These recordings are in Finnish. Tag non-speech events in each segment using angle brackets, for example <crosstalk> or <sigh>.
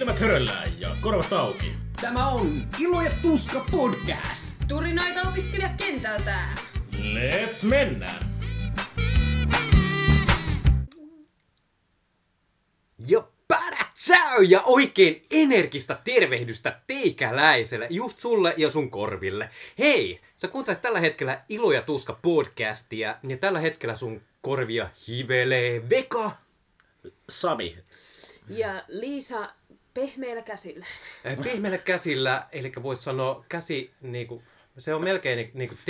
Silmät höröllään ja korvat auki. Tämä on Ilo ja Tuska podcast. Turinoita opiskelijakentältä. Let's mennään! Ja Ciao ja oikein energistä tervehdystä teikäläiselle, just sulle ja sun korville. Hei, sä kuuntelet tällä hetkellä Ilo ja Tuska podcastia ja tällä hetkellä sun korvia hivelee Veka. Sami. Ja Liisa pehmeillä käsillä. Äh, Pehmeillä käsillä, eli voisi sanoa käsi niinku, se on melkein ni- niinku T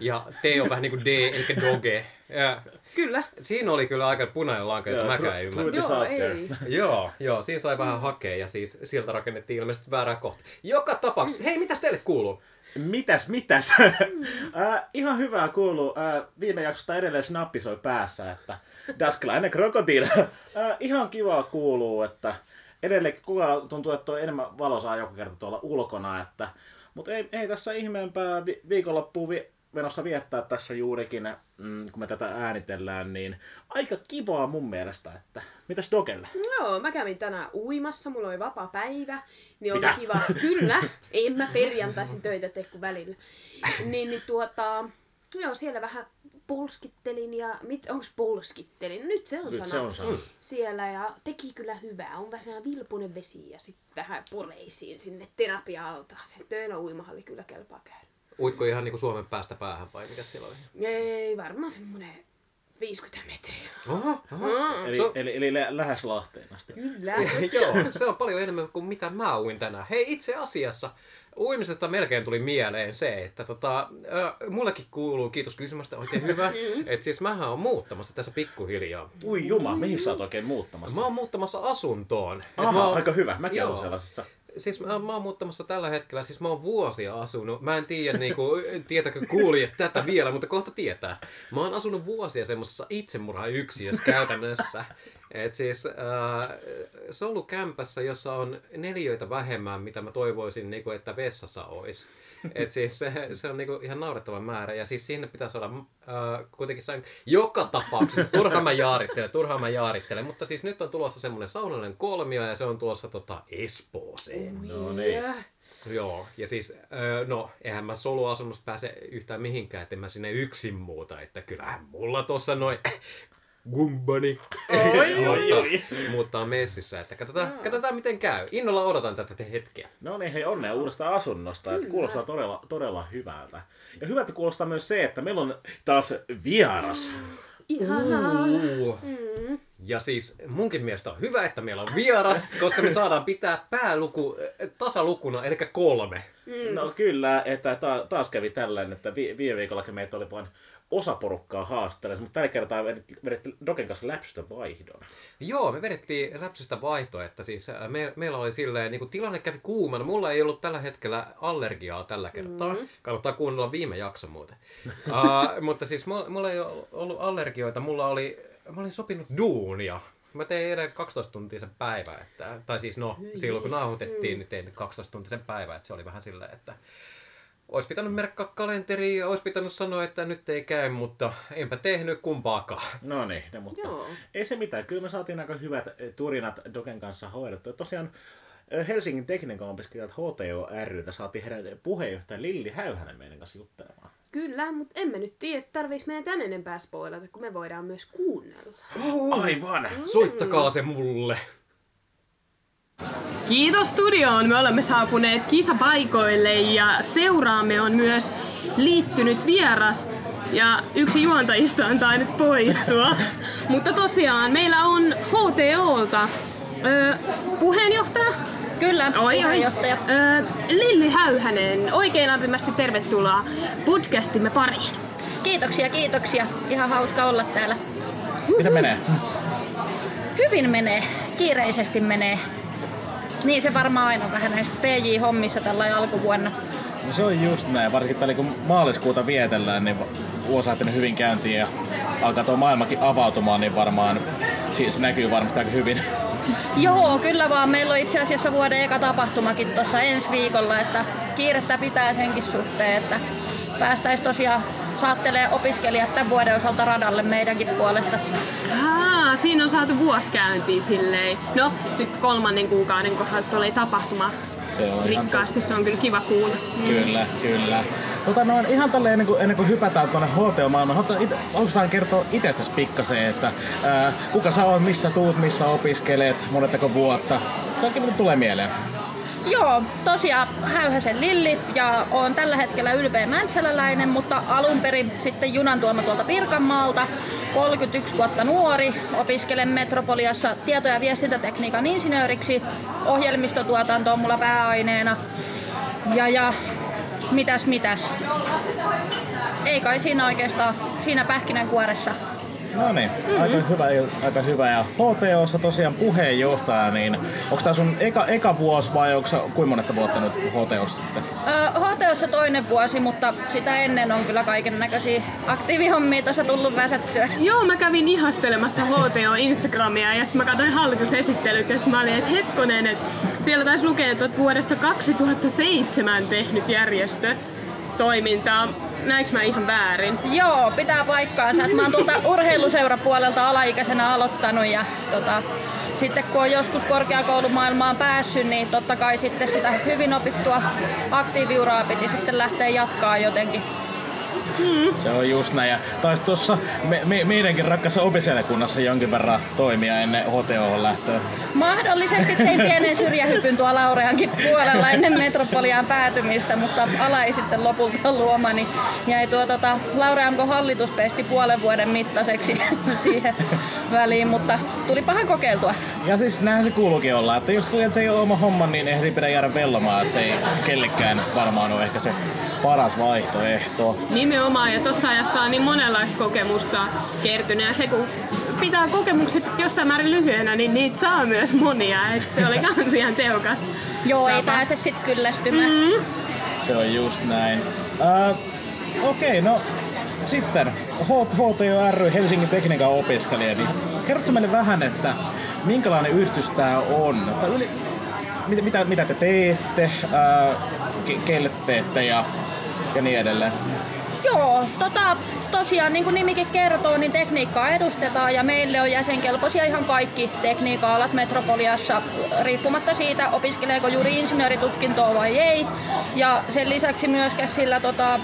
ja T on vähän niinku D, eli doge. Ja Kyllä. siinä oli kyllä aika punainen lanka, jota mäkään tru- tru- ymmärrä. Joo, ei. Joo, joo, siinä sai vähän hakea ja siis sieltä rakennettiin ilmeisesti väärää kohta. Joka tapauksessa, hei, mitäs teille kuuluu? Mitäs, mitäs? <laughs> äh, ihan hyvää kuuluu. Äh, viime jaksosta edelleen snappi soi päässä, että Daskelainen krokotiili. äh, ihan kivaa kuuluu, että edelleen kuka tuntuu, että on enemmän valosaa joka kerta tuolla ulkona, että mutta ei, ei tässä ihmeempää vi- viikonloppuun vi- menossa viettää tässä juurikin, mm, kun me tätä äänitellään, niin aika kivaa mun mielestä, että mitäs Dokelle? Joo, mä kävin tänään uimassa, mulla oli vapaa päivä, niin oli Mitä? kiva. Kyllä, en mä perjantaisin töitä tee kuin välillä. Niin, niin tuota, joo, siellä vähän polskittelin ja, mit, onks polskittelin? Nyt se on Nyt sana. se on sana. Siellä ja teki kyllä hyvää. On vähän sellainen vilpunen vesi ja sitten vähän poreisiin sinne terapia-altaaseen. Töillä uimahalli kyllä kelpaa käydä. Uitko ihan niinku Suomen päästä päähän vai mikä siellä oli? Ei, varmaan semmonen 50 metriä. Oho, oho. Eli, Se on- eli, eli lä- lähes Lahteen asti. Kyllä. <laughs> Joo, se on paljon enemmän kuin mitä mä uin tänään. Hei, itse asiassa uimisesta melkein tuli mieleen se, että tota, äh, mullekin kuuluu, kiitos kysymästä, oikein hyvä, <laughs> että siis mähän on muuttamassa tässä pikkuhiljaa. Ui juma, mihin sä oot oikein muuttamassa? Mä oon muuttamassa asuntoon. Aha, mä oon- aika hyvä. Mäkin Joo. olen sellaisessa. Siis mä, mä oon muuttamassa tällä hetkellä, siis mä oon vuosia asunut, mä en tiedä niinku, <laughs> tietäkö kuulijat tätä vielä, mutta kohta tietää. Mä oon asunut vuosia semmoisessa itsemurhayksiössä käytännössä. <laughs> Et siis äh, solukämpässä, jossa on neljöitä vähemmän, mitä mä toivoisin, niinku, että vessassa olisi. <laughs> Et siis se, se on niinku ihan naurettava määrä. Ja siis sinne pitää saada äh, kuitenkin sain, joka tapauksessa, turhaan mä jaarittelen, turhaan mä jaarittelen. Mutta siis nyt on tulossa semmoinen saunallinen kolmio ja se on tulossa tota Espooseen. No niin. Ja, Joo, ja siis, öö, no, eihän mä soluasunnosta pääse yhtään mihinkään, että en mä sinne yksin muuta, että kyllähän mulla tossa noin gumbani Oi, mutta, mutta on messissä, että katsotaan, katsotaan miten käy. Innolla odotan tätä te hetkeä. No niin, hei onnea uudesta asunnosta. Että kuulostaa todella, todella hyvältä. Ja hyvältä kuulostaa myös se, että meillä on taas vieras. <gasps> ihanaa. Uh. Ja siis munkin mielestä on hyvä, että meillä on vieras, koska me saadaan pitää pääluku äh, tasalukuna, eli kolme. No kyllä, että ta- taas kävi tällainen, että vi- viime viikollakin meitä oli vain osa porukkaa haastelemassa, mutta tällä kertaa vedettiin Doken kanssa läpsystä vaihdon. Joo, me vedettiin läpsystä vaihtoa, että siis äh, me, meillä oli silleen, niin kuin tilanne kävi kuumana. Mulla ei ollut tällä hetkellä allergiaa tällä kertaa. Mm. Kannattaa kuunnella viime jakso muuten. uh, <laughs> mutta siis mulla, mulla ei ollut allergioita, mulla oli, mä olin sopinut duunia. Mä tein eilen 12 tuntisen päivä, että, tai siis no, silloin kun nauhoitettiin, niin tein 12 tuntisen päivä, että se oli vähän silleen, että olisi pitänyt merkkaa kalenteriin ja olisi pitänyt sanoa, että nyt ei käy, mutta enpä tehnyt kumpaakaan. No niin, no, mutta Joo. ei se mitään. Kyllä me saatiin aika hyvät eh, turinat Doken kanssa hoidettua. Tosiaan eh, Helsingin tekniikan opiskelijat HTO ryltä saatiin heidän puheenjohtaja Lilli Häyhänen meidän kanssa juttelemaan. Kyllä, mutta emme nyt tiedä, tarviiko meidän tän enempää spoilata, kun me voidaan myös kuunnella. Aivan! Soittakaa se mulle. Kiitos studioon! Me olemme saapuneet kisapaikoille ja seuraamme on myös liittynyt vieras ja yksi juontajista on tainnut poistua. <laughs> Mutta tosiaan meillä on HTOlta ö, puheenjohtaja. Kyllä, Oi, oi. puheenjohtaja. Ö, Lilli Häyhänen, oikein lämpimästi tervetuloa podcastimme pariin. Kiitoksia, kiitoksia. Ihan hauska olla täällä. Mitä menee? Hyvin menee, kiireisesti menee. Niin se varmaan aina on vähän näissä PJ-hommissa tällä alkuvuonna. No se on just näin. Varsinkin tällä kun maaliskuuta vietellään, niin vuosi lähtenyt hyvin käyntiin ja alkaa tuo maailmakin avautumaan, niin varmaan si- se näkyy varmasti aika hyvin. Joo, kyllä vaan. Meillä on itse asiassa vuoden eka tapahtumakin tuossa ensi viikolla, että kiirettä pitää senkin suhteen, että päästäisiin tosiaan saattelee opiskelijat tämän vuoden osalta radalle meidänkin puolesta. Aa, siinä on saatu vuosikäyntiä silleen. No, nyt kolmannen kuukauden kohdalla tulee tapahtuma Se on ihan rikkaasti, se on kyllä kiva kuulla. Kyllä, kyllä. Tota, no, ihan tolleen ennen kuin, ennen kuin hypätään tuonne HTO-maailmaan, haluatko vähän kertoa itsestäsi pikkasen, että ää, kuka sä oot, missä tuut, missä opiskelet, monettako vuotta? Kaikki mitä tulee mieleen. Joo, tosiaan Häyhäsen Lilli ja on tällä hetkellä ylpeä mäntsäläläinen, mutta alun perin sitten junan tuoma tuolta Pirkanmaalta. 31 vuotta nuori, opiskelen Metropoliassa tieto- ja viestintätekniikan insinööriksi. Ohjelmistotuotanto on mulla pääaineena. Ja, ja mitäs mitäs. Ei kai siinä oikeastaan, siinä pähkinänkuoressa. No niin, mm-hmm. aika, hyvä, aika hyvä. Ja HTOssa tosiaan puheenjohtaja, niin onko tämä sun eka, eka vuosi vai onko kuinka monetta vuotta nyt HTOssa sitten? Ö, HTOssa toinen vuosi, mutta sitä ennen on kyllä kaiken näköisiä aktiivihommia tuossa tullut väsättyä. Joo, mä kävin ihastelemassa HTO Instagramia ja sitten mä katsoin hallitusesittelyt ja sitten mä olin, että hetkonen, että siellä taisi lukea, että oot vuodesta 2007 tehnyt järjestö toimintaa. Näinkö mä ihan väärin? Joo, pitää paikkaansa. että Mä oon tuolta <laughs> urheiluseurapuolelta alaikäisenä aloittanut ja tota, sitten kun on joskus korkeakoulumaailmaan päässyt, niin totta kai sitten sitä hyvin opittua aktiiviuraa piti sitten lähteä jatkaa jotenkin. Se on just näin. Ja taisi tuossa me, me, meidänkin rakkaassa opiskelijakunnassa jonkin verran toimia ennen HTO lähtöä. Mahdollisesti tein pienen syrjähypyn tuolla Laureankin puolella ennen Metropoliaan päätymistä, mutta ala ei sitten lopulta luomani. Jäi tuo tota, Laureanko hallitus pesti puolen vuoden mittaiseksi <laughs> siihen väliin, mutta tuli pahan kokeiltua. Ja siis näinhän se kuuluukin olla, että jos tuli, että se ei ole oma homma, niin eihän siinä pidä jäädä vellomaan, että se ei kellekään varmaan ole ehkä se paras vaihtoehto. Nimenomaan, ja tuossa ajassa on niin monenlaista kokemusta kertynyt, ja se kun pitää kokemukset jossain määrin lyhyenä, niin niitä saa myös monia, että se oli kans ihan tehokas. Joo, ei tapa. pääse sitten kyllästymään. Mm. Se on just näin. Äh, Okei, okay, no sitten H- HTO ry Helsingin tekniikan opiskelija, niin kerrotko meille vähän, että minkälainen yritys tämä on? Yli, mitä, mitä, mitä te teette, ää, ke, keille te teette ja, ja niin edelleen? Joo, tota, tosiaan niin kuin nimikin kertoo, niin tekniikkaa edustetaan ja meille on jäsenkelpoisia ihan kaikki tekniikka-alat Metropoliassa, riippumatta siitä, opiskeleeko juuri insinööritutkintoa vai ei. Ja sen lisäksi myöskään sillä tota,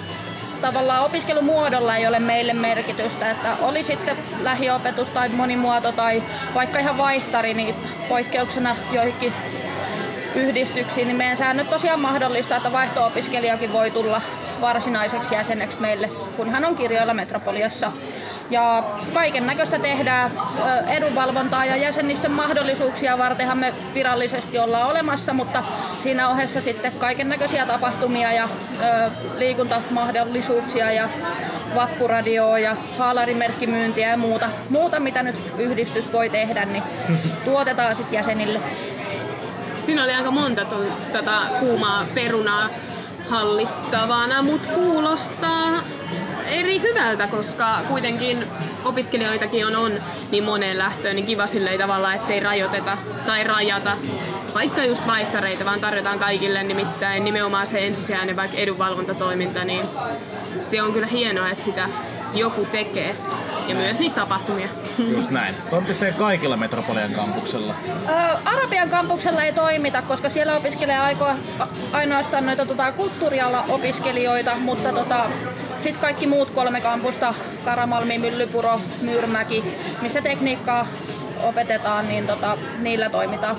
tavallaan opiskelumuodolla ei ole meille merkitystä, että oli sitten lähiopetus tai monimuoto tai vaikka ihan vaihtari, niin poikkeuksena joihinkin yhdistyksiin, niin meidän säännöt tosiaan mahdollistaa, että vaihto-opiskelijakin voi tulla varsinaiseksi jäseneksi meille, kun hän on kirjoilla Metropoliassa. Ja kaiken näköistä tehdään edunvalvontaa ja jäsenistön mahdollisuuksia vartenhan me virallisesti ollaan olemassa, mutta siinä ohessa sitten kaiken näköisiä tapahtumia ja liikuntamahdollisuuksia ja vappuradioa ja haalarimerkkimyyntiä ja muuta, muuta, mitä nyt yhdistys voi tehdä, niin tuotetaan sitten jäsenille. Siinä oli aika monta tu- tota, kuumaa perunaa hallittavana, mutta kuulostaa eri hyvältä, koska kuitenkin opiskelijoitakin on, on niin moneen lähtöön, niin kiva silleen tavallaan, ettei rajoiteta tai rajata vaikka just vaihtareita, vaan tarjotaan kaikille nimittäin nimenomaan se ensisijainen vaikka edunvalvontatoiminta, niin se on kyllä hienoa, että sitä joku tekee. Ja myös niitä tapahtumia. Just näin. Toimitte kaikilla Metropolian kampuksella. Ö, Arabian kampuksella ei toimita, koska siellä opiskelee aiko- a- ainoastaan noita tota, kulttuuriala opiskelijoita, mutta tota, sitten kaikki muut kolme kampusta, Karamalmi, Myllypuro, Myyrmäki, missä tekniikkaa opetetaan, niin tota, niillä toimitaan.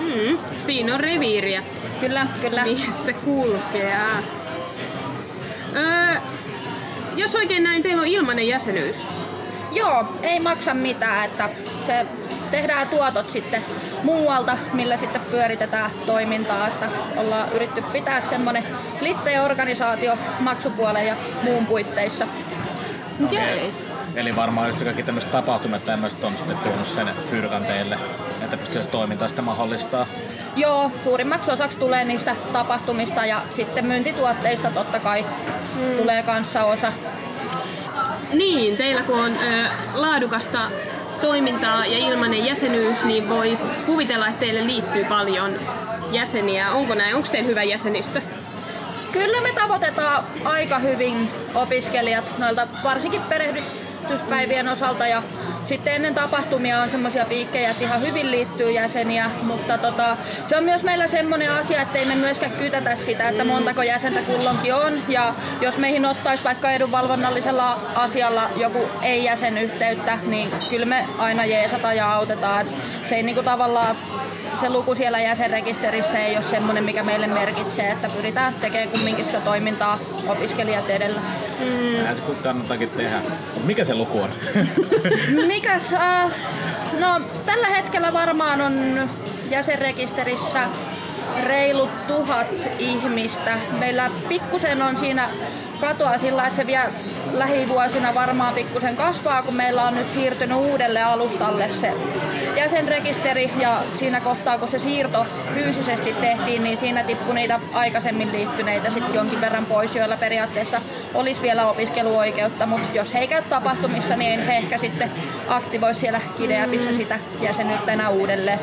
Mm, siinä on reviiriä, Kyllä, kyllä. missä kulkee. Öö, jos oikein näin, teillä on ilmainen jäsenyys. Joo, ei maksa mitään, että se tehdään tuotot sitten muualta, millä sitten pyöritetään toimintaa, että ollaan yritetty pitää semmonen litteä organisaatio maksupuolen ja muun puitteissa. Okei. Eli varmaan just kaikki tämmöiset tapahtumat tämmöiset on sitten tuonut sen fyrkan teille, että pystyy toimintaa sitä mahdollistaa. Joo, suurimmaksi osaksi tulee niistä tapahtumista ja sitten myyntituotteista totta kai mm. tulee kanssa osa. Niin, teillä kun on ö, laadukasta toimintaa ja ilmainen jäsenyys, niin vois kuvitella, että teille liittyy paljon jäseniä. Onko näin? Onko teillä hyvä jäsenistö? Kyllä me tavoitetaan aika hyvin opiskelijat noilta varsinkin perehdytyspäivien osalta ja sitten ennen tapahtumia on semmoisia piikkejä, että ihan hyvin liittyy jäseniä, mutta tota, se on myös meillä semmoinen asia, että ei me myöskään kytätä sitä, että montako jäsentä kullonkin on. Ja jos meihin ottaisi vaikka edunvalvonnallisella asialla joku ei-jäsenyhteyttä, niin kyllä me aina jeesata ja autetaan. Et se ei niinku tavallaan se luku siellä jäsenrekisterissä ei ole semmoinen, mikä meille merkitsee, että pyritään tekemään kumminkin sitä toimintaa opiskelijat edellä. Näin se kannattaakin tehdä. Mikä se luku on? <laughs> <laughs> Mikäs? Äh, no, tällä hetkellä varmaan on jäsenrekisterissä reilut tuhat ihmistä. Meillä pikkusen on siinä katoa sillä, että se vielä lähivuosina varmaan pikkusen kasvaa, kun meillä on nyt siirtynyt uudelle alustalle se jäsenrekisteri ja siinä kohtaa, kun se siirto fyysisesti tehtiin, niin siinä tippui niitä aikaisemmin liittyneitä sitten jonkin verran pois, joilla periaatteessa olisi vielä opiskeluoikeutta, mutta jos he ei käy tapahtumissa, niin he ehkä sitten aktivoisi siellä Kideapissa sitä jäsenyyttä enää uudelleen.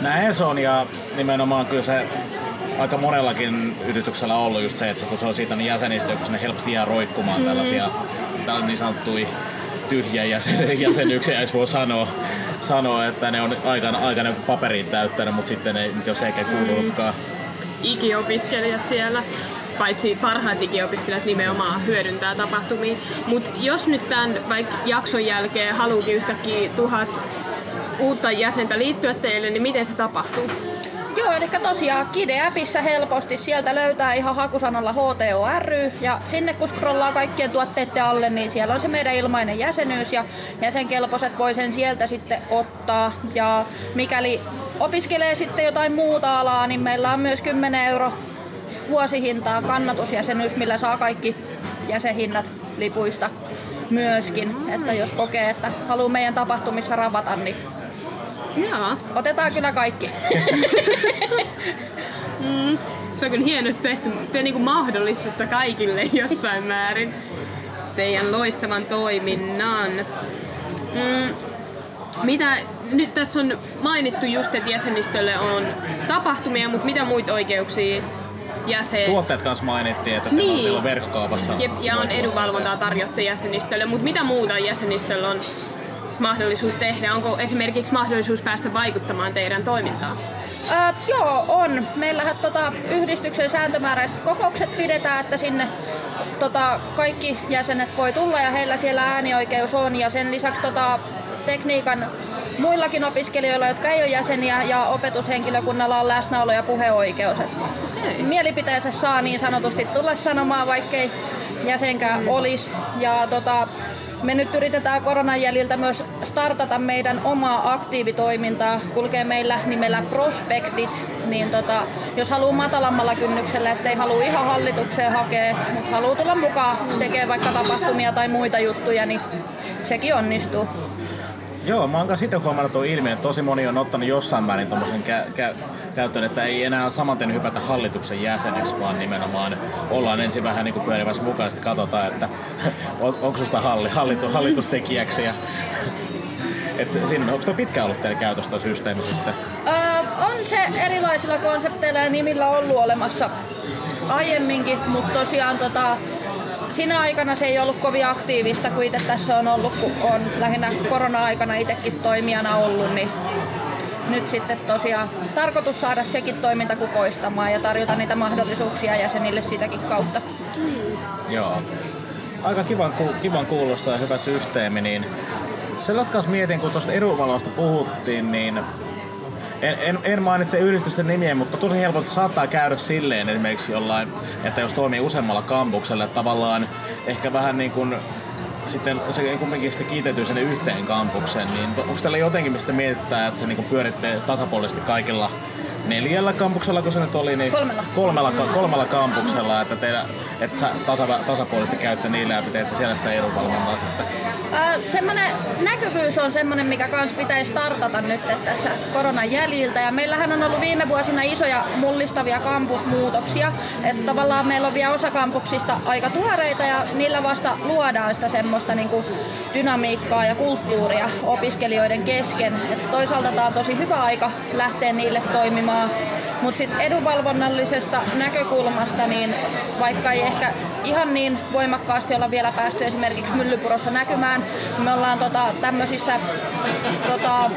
Näin se on ja nimenomaan kyllä se aika monellakin yrityksellä on ollut just se, että kun se on siitä niin jäsenistä, kun sinne helposti jää roikkumaan mm. tällaisia tällaisia niin sanottuja tyhjiä jäsen, <laughs> jäsenyyksiä, jos voi sanoa, sanoa, että ne on aikana, aikana paperin täyttänyt, mutta sitten ei, jos eikä kuulunutkaan. Ikiopiskelijat siellä paitsi parhaat digiopiskelijat nimenomaan hyödyntää tapahtumia. Mutta jos nyt tämän vaikka jakson jälkeen haluukin yhtäkkiä tuhat uutta jäsentä liittyä teille, niin miten se tapahtuu? Joo, eli tosiaan Kide-appissa helposti sieltä löytää ihan hakusanalla HTORY ja sinne kun scrollaa kaikkien tuotteiden alle, niin siellä on se meidän ilmainen jäsenyys ja jäsenkelpoiset voi sen sieltä sitten ottaa. Ja mikäli opiskelee sitten jotain muuta alaa, niin meillä on myös 10 euro vuosihintaa kannatusjäsenyys, millä saa kaikki jäsenhinnat lipuista myöskin. Että jos kokee, että haluaa meidän tapahtumissa ravata, niin Joo. otetaan kyllä kaikki. <laughs> Mm. Se on kyllä hienosti tehty. Te niin mahdollistatte kaikille <laughs> jossain määrin teidän loistavan toiminnan. Mm. Mitä, nyt tässä on mainittu just, että jäsenistölle on tapahtumia, mutta mitä muita oikeuksia jäsen... Tuotteet kanssa mainittiin, että Niin. on verkkokaupassa. Jep, ja on edunvalvontaa tarjotte jäsenistölle, mutta mitä muuta jäsenistöllä on mahdollisuus tehdä? Onko esimerkiksi mahdollisuus päästä vaikuttamaan teidän toimintaan? Öö, joo, on. Meillähän tota, yhdistyksen sääntömääräiset kokoukset pidetään, että sinne tota, kaikki jäsenet voi tulla ja heillä siellä äänioikeus on. Ja sen lisäksi tota, tekniikan muillakin opiskelijoilla, jotka ei ole jäseniä ja opetushenkilökunnalla on läsnäolo ja puheoikeus. Mielipiteensä saa niin sanotusti tulla sanomaan, vaikkei jäsenkään olisi. Ja tota, me nyt yritetään koronan jäljiltä myös startata meidän omaa aktiivitoimintaa. Kulkee meillä nimellä Prospektit, niin tota, jos haluaa matalammalla kynnyksellä, ettei halua ihan hallitukseen hakea, mutta haluaa tulla mukaan tekemään vaikka tapahtumia tai muita juttuja, niin sekin onnistuu. Joo, mä oon kanssa itse huomannut tuon ilmiön, että tosi moni on ottanut jossain määrin tommosen kä- kä- käyttöön, että ei enää samanten hypätä hallituksen jäseneksi, vaan nimenomaan ollaan ensin vähän niin kuin pyörimässä mukana, ja sitten katsotaan, että <laughs> on, onko susta halli, hallitu, hallitustekijäksi. Ja, <laughs> et siinä, onko tuo pitkään ollut teidän käytössä tuo systeemi sitten? On se erilaisilla konsepteilla ja nimillä ollut olemassa aiemminkin, mutta tosiaan tota, sinä aikana se ei ollut kovin aktiivista, kun itse tässä on ollut, kun on lähinnä korona-aikana itsekin toimijana ollut, niin nyt sitten tosiaan tarkoitus saada sekin toiminta kukoistamaan ja tarjota niitä mahdollisuuksia jäsenille sitäkin kautta. Joo. Aika kivan, kivan kuulostaa ja hyvä systeemi, niin sellaista kanssa mietin, kun tuosta edunvalvonnasta puhuttiin, niin en, en, en mainitse yhdistysten nimiä, mutta tosi helposti saattaa käydä silleen esimerkiksi jollain, että jos toimii useammalla kampuksella, että tavallaan ehkä vähän niin kuin sitten se kumminkin sitten kiitettyy sinne yhteen kampukseen, niin onko teillä jotenkin, mistä mietitään, että se niin pyöritte tasapuolisesti kaikilla neljällä kampuksella, kun se nyt oli, niin Kolmella. kolmella, kolmella kampuksella, että, teillä, että sä tasa, tasapuolisesti käytte niillä ja teette siellä sitä edunvalvontaa sitten. Ää, semmoinen näkyvyys on semmoinen, mikä kans pitäisi startata nyt tässä koronan jäljiltä. Ja meillähän on ollut viime vuosina isoja mullistavia kampusmuutoksia. Että tavallaan meillä on vielä osa kampuksista aika tuoreita ja niillä vasta luodaan sitä semmoista niin kuin dynamiikkaa ja kulttuuria opiskelijoiden kesken. Et toisaalta tämä on tosi hyvä aika lähteä niille toimimaan. Mutta sitten edunvalvonnallisesta näkökulmasta, niin vaikka ei ehkä ihan niin voimakkaasti olla vielä päästy esimerkiksi Myllypurossa näkymään, me ollaan tota, tämmöisissä tota,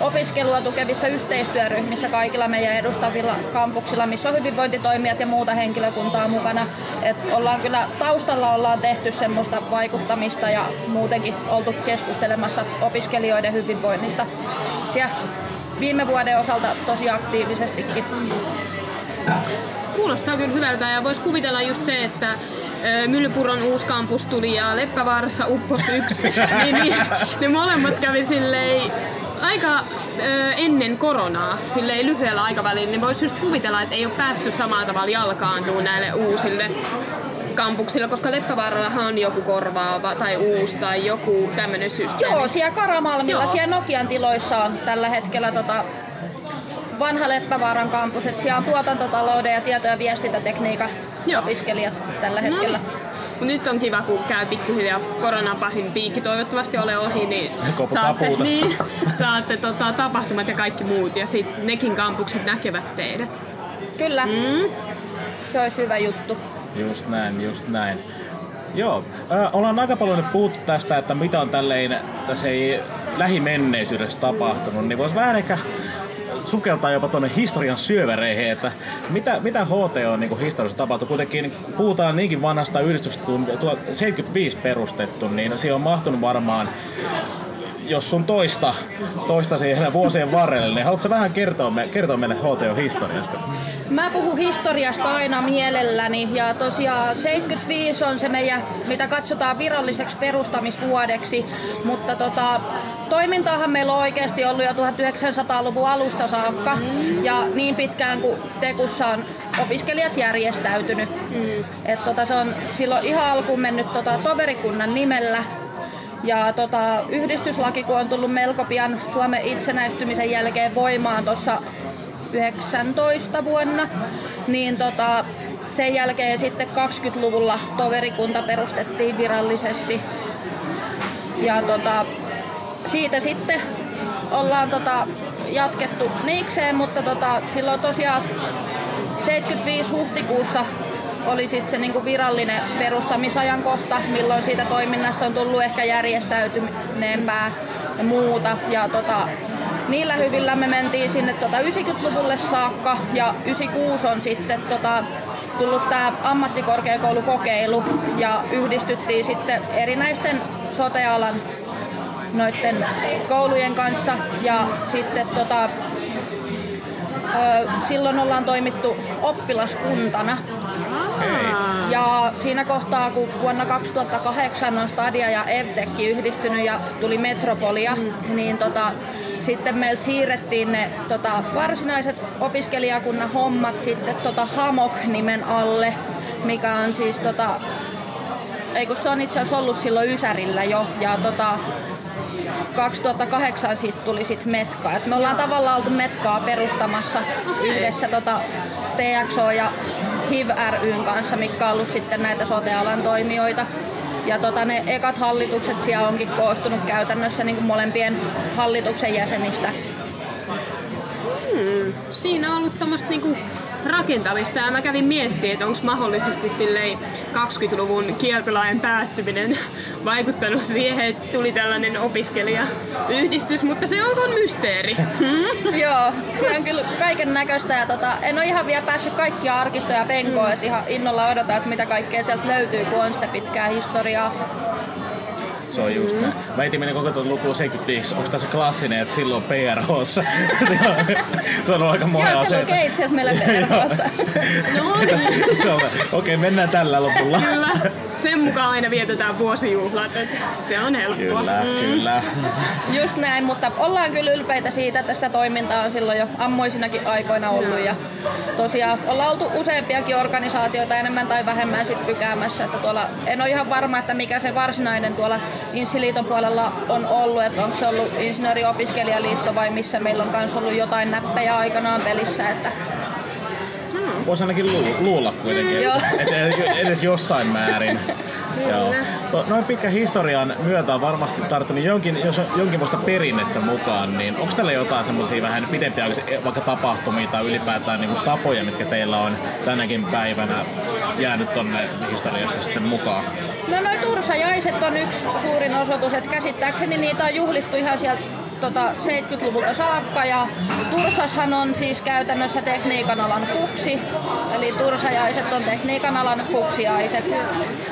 opiskelua tukevissa yhteistyöryhmissä kaikilla meidän edustavilla kampuksilla, missä on hyvinvointitoimijat ja muuta henkilökuntaa mukana. Et ollaan kyllä taustalla ollaan tehty semmoista vaikuttamista ja muutenkin oltu keskustelemassa opiskelijoiden hyvinvoinnista. Siellä viime vuoden osalta tosi aktiivisestikin. Kuulostaa kyllä hyvältä ja voisi kuvitella just se, että Myllypuron uusi kampus tuli ja Leppävaarassa uppos yksi, <laughs> niin, niin ne molemmat kävi silleen aika ö, ennen koronaa, silleen lyhyellä aikavälillä, niin voisi just kuvitella, että ei ole päässyt samalla tavalla jalkaantumaan näille uusille kampuksilla, koska Leppävaarallahan on joku korvaava tai uusi tai joku tämmöinen systeemi. Joo, siellä Karamalmilla, Joo. siellä Nokian tiloissa on tällä hetkellä tota, vanha Leppävaaran kampus, että siellä on tuotantotalouden ja tieto- ja viestintätekniikan Joo. opiskelijat tällä No hetkellä. niin. Mut nyt on kiva, kun käy pikkuhiljaa koronan pahin piikki toivottavasti ole ohi, niin <laughs> Koputaan saatte, puuta. <laughs> niin, saatte tota, tapahtumat ja kaikki muut ja sit nekin kampukset näkevät teidät. Kyllä, Mm. se olisi hyvä juttu. Just näin, just näin. Joo, äh, ollaan aika paljon nyt puhuttu tästä, että mitä on tälleen tässä ei lähimenneisyydessä tapahtunut, niin voisi vähän ehkä sukeltaa jopa tuonne historian syövereihin, että mitä, mitä HT on niin historiassa tapahtunut. Kuitenkin niin puhutaan niinkin vanhasta yhdistyksestä kuin 75 perustettu, niin siihen on mahtunut varmaan jos sun toista, toista siihen vuosien varrelle, niin haluatko vähän kertoa, me, kertoa meille HTO historiasta? Mä puhun historiasta aina mielelläni ja tosiaan 75 on se meidän, mitä katsotaan viralliseksi perustamisvuodeksi, mutta tota, toimintaahan meillä on oikeasti ollut jo 1900-luvun alusta saakka ja niin pitkään kuin Tekussa on opiskelijat järjestäytynyt. Mm. Et tota, se on silloin ihan alkuun mennyt tota, toverikunnan nimellä ja tota, yhdistyslaki, kun on tullut melko pian Suomen itsenäistymisen jälkeen voimaan tuossa 19 vuonna, niin tota, sen jälkeen sitten 20-luvulla toverikunta perustettiin virallisesti. Ja tota, siitä sitten ollaan tota, jatkettu niikseen, mutta tota, silloin tosiaan 75 huhtikuussa oli sitten se niinku virallinen perustamisajankohta, milloin siitä toiminnasta on tullut ehkä järjestäytyneempää ja muuta. Ja tota, niillä hyvillä me mentiin sinne tota 90-luvulle saakka ja 96 on sitten tota, tullut tämä ammattikorkeakoulukokeilu ja yhdistyttiin sitten erinäisten sotealan noiden koulujen kanssa ja sitten tota, silloin ollaan toimittu oppilaskuntana. Ja siinä kohtaa, kun vuonna 2008 on Stadia ja Evtek yhdistynyt ja tuli Metropolia, niin tota, sitten meiltä siirrettiin ne tota, varsinaiset opiskelijakunnan hommat sitten tota Hamok-nimen alle, mikä on siis tota, ei kun se on itse asiassa ollut silloin Ysärillä jo ja tota, 2008 siitä tuli sit Metka. Et me ollaan tavallaan oltu Metkaa perustamassa Okei. yhdessä tota TXO ja HIV ryn kanssa, mikä on ollut sitten näitä sote-alan toimijoita. Ja tota, ne ekat hallitukset siellä onkin koostunut käytännössä niin kuin molempien hallituksen jäsenistä. Siinä on ollut tämmöistä niinku rakentamista ja mä kävin miettimään, että onko mahdollisesti silleen 20-luvun kieltolain päättyminen vaikuttanut siihen, että tuli tällainen opiskelijayhdistys, mutta se on mysteeri. <laughs> Joo, siellä on kyllä kaiken näköistä ja tota, en ole ihan vielä päässyt kaikkia arkistoja penkoon, että ihan innolla odotan, että mitä kaikkea sieltä löytyy, kun on sitä pitkää historiaa. Se on just näin. Mä etin mennä koko tuota lukua 75. Onko tässä klassinen, että silloin PRHssa? <laughs> se, on, on aika monen Joo, se lukee itse asiassa meillä <laughs> perhossa. No niin. Okei, mennään tällä lopulla. Kyllä. Sen mukaan aina vietetään vuosijuhlat, että se on helppoa. Kyllä, kyllä. Just näin, mutta ollaan kyllä ylpeitä siitä, että sitä toimintaa on silloin jo ammoisinakin aikoina ollut. Ja tosiaan ollaan oltu useampiakin organisaatioita enemmän tai vähemmän sit pykäämässä. Että tuolla, en ole ihan varma, että mikä se varsinainen tuolla Inssiliiton puolella on ollut, että onko se ollut Insinööriopiskelijaliitto vai missä meillä on kanssa ollut jotain näppejä aikanaan pelissä. Että Voisi ainakin lu- luulla kuitenkin, Joo. että et edes jossain määrin. <laughs> Joo. noin pitkän historian myötä on varmasti tarttunut jonkin, jos on jonkinlaista perinnettä mukaan, niin onko teillä jotain semmoisia vähän pidempiaikaisia vaikka tapahtumia tai ylipäätään niin tapoja, mitkä teillä on tänäkin päivänä jäänyt tonne historiasta sitten mukaan? No noin Tursajaiset on yksi suurin osoitus, että käsittääkseni niitä on juhlittu ihan sieltä tota, 70-luvulta saakka. Ja Tursashan on siis käytännössä tekniikan alan fuksi, eli Tursajaiset on tekniikan alan fuksiaiset.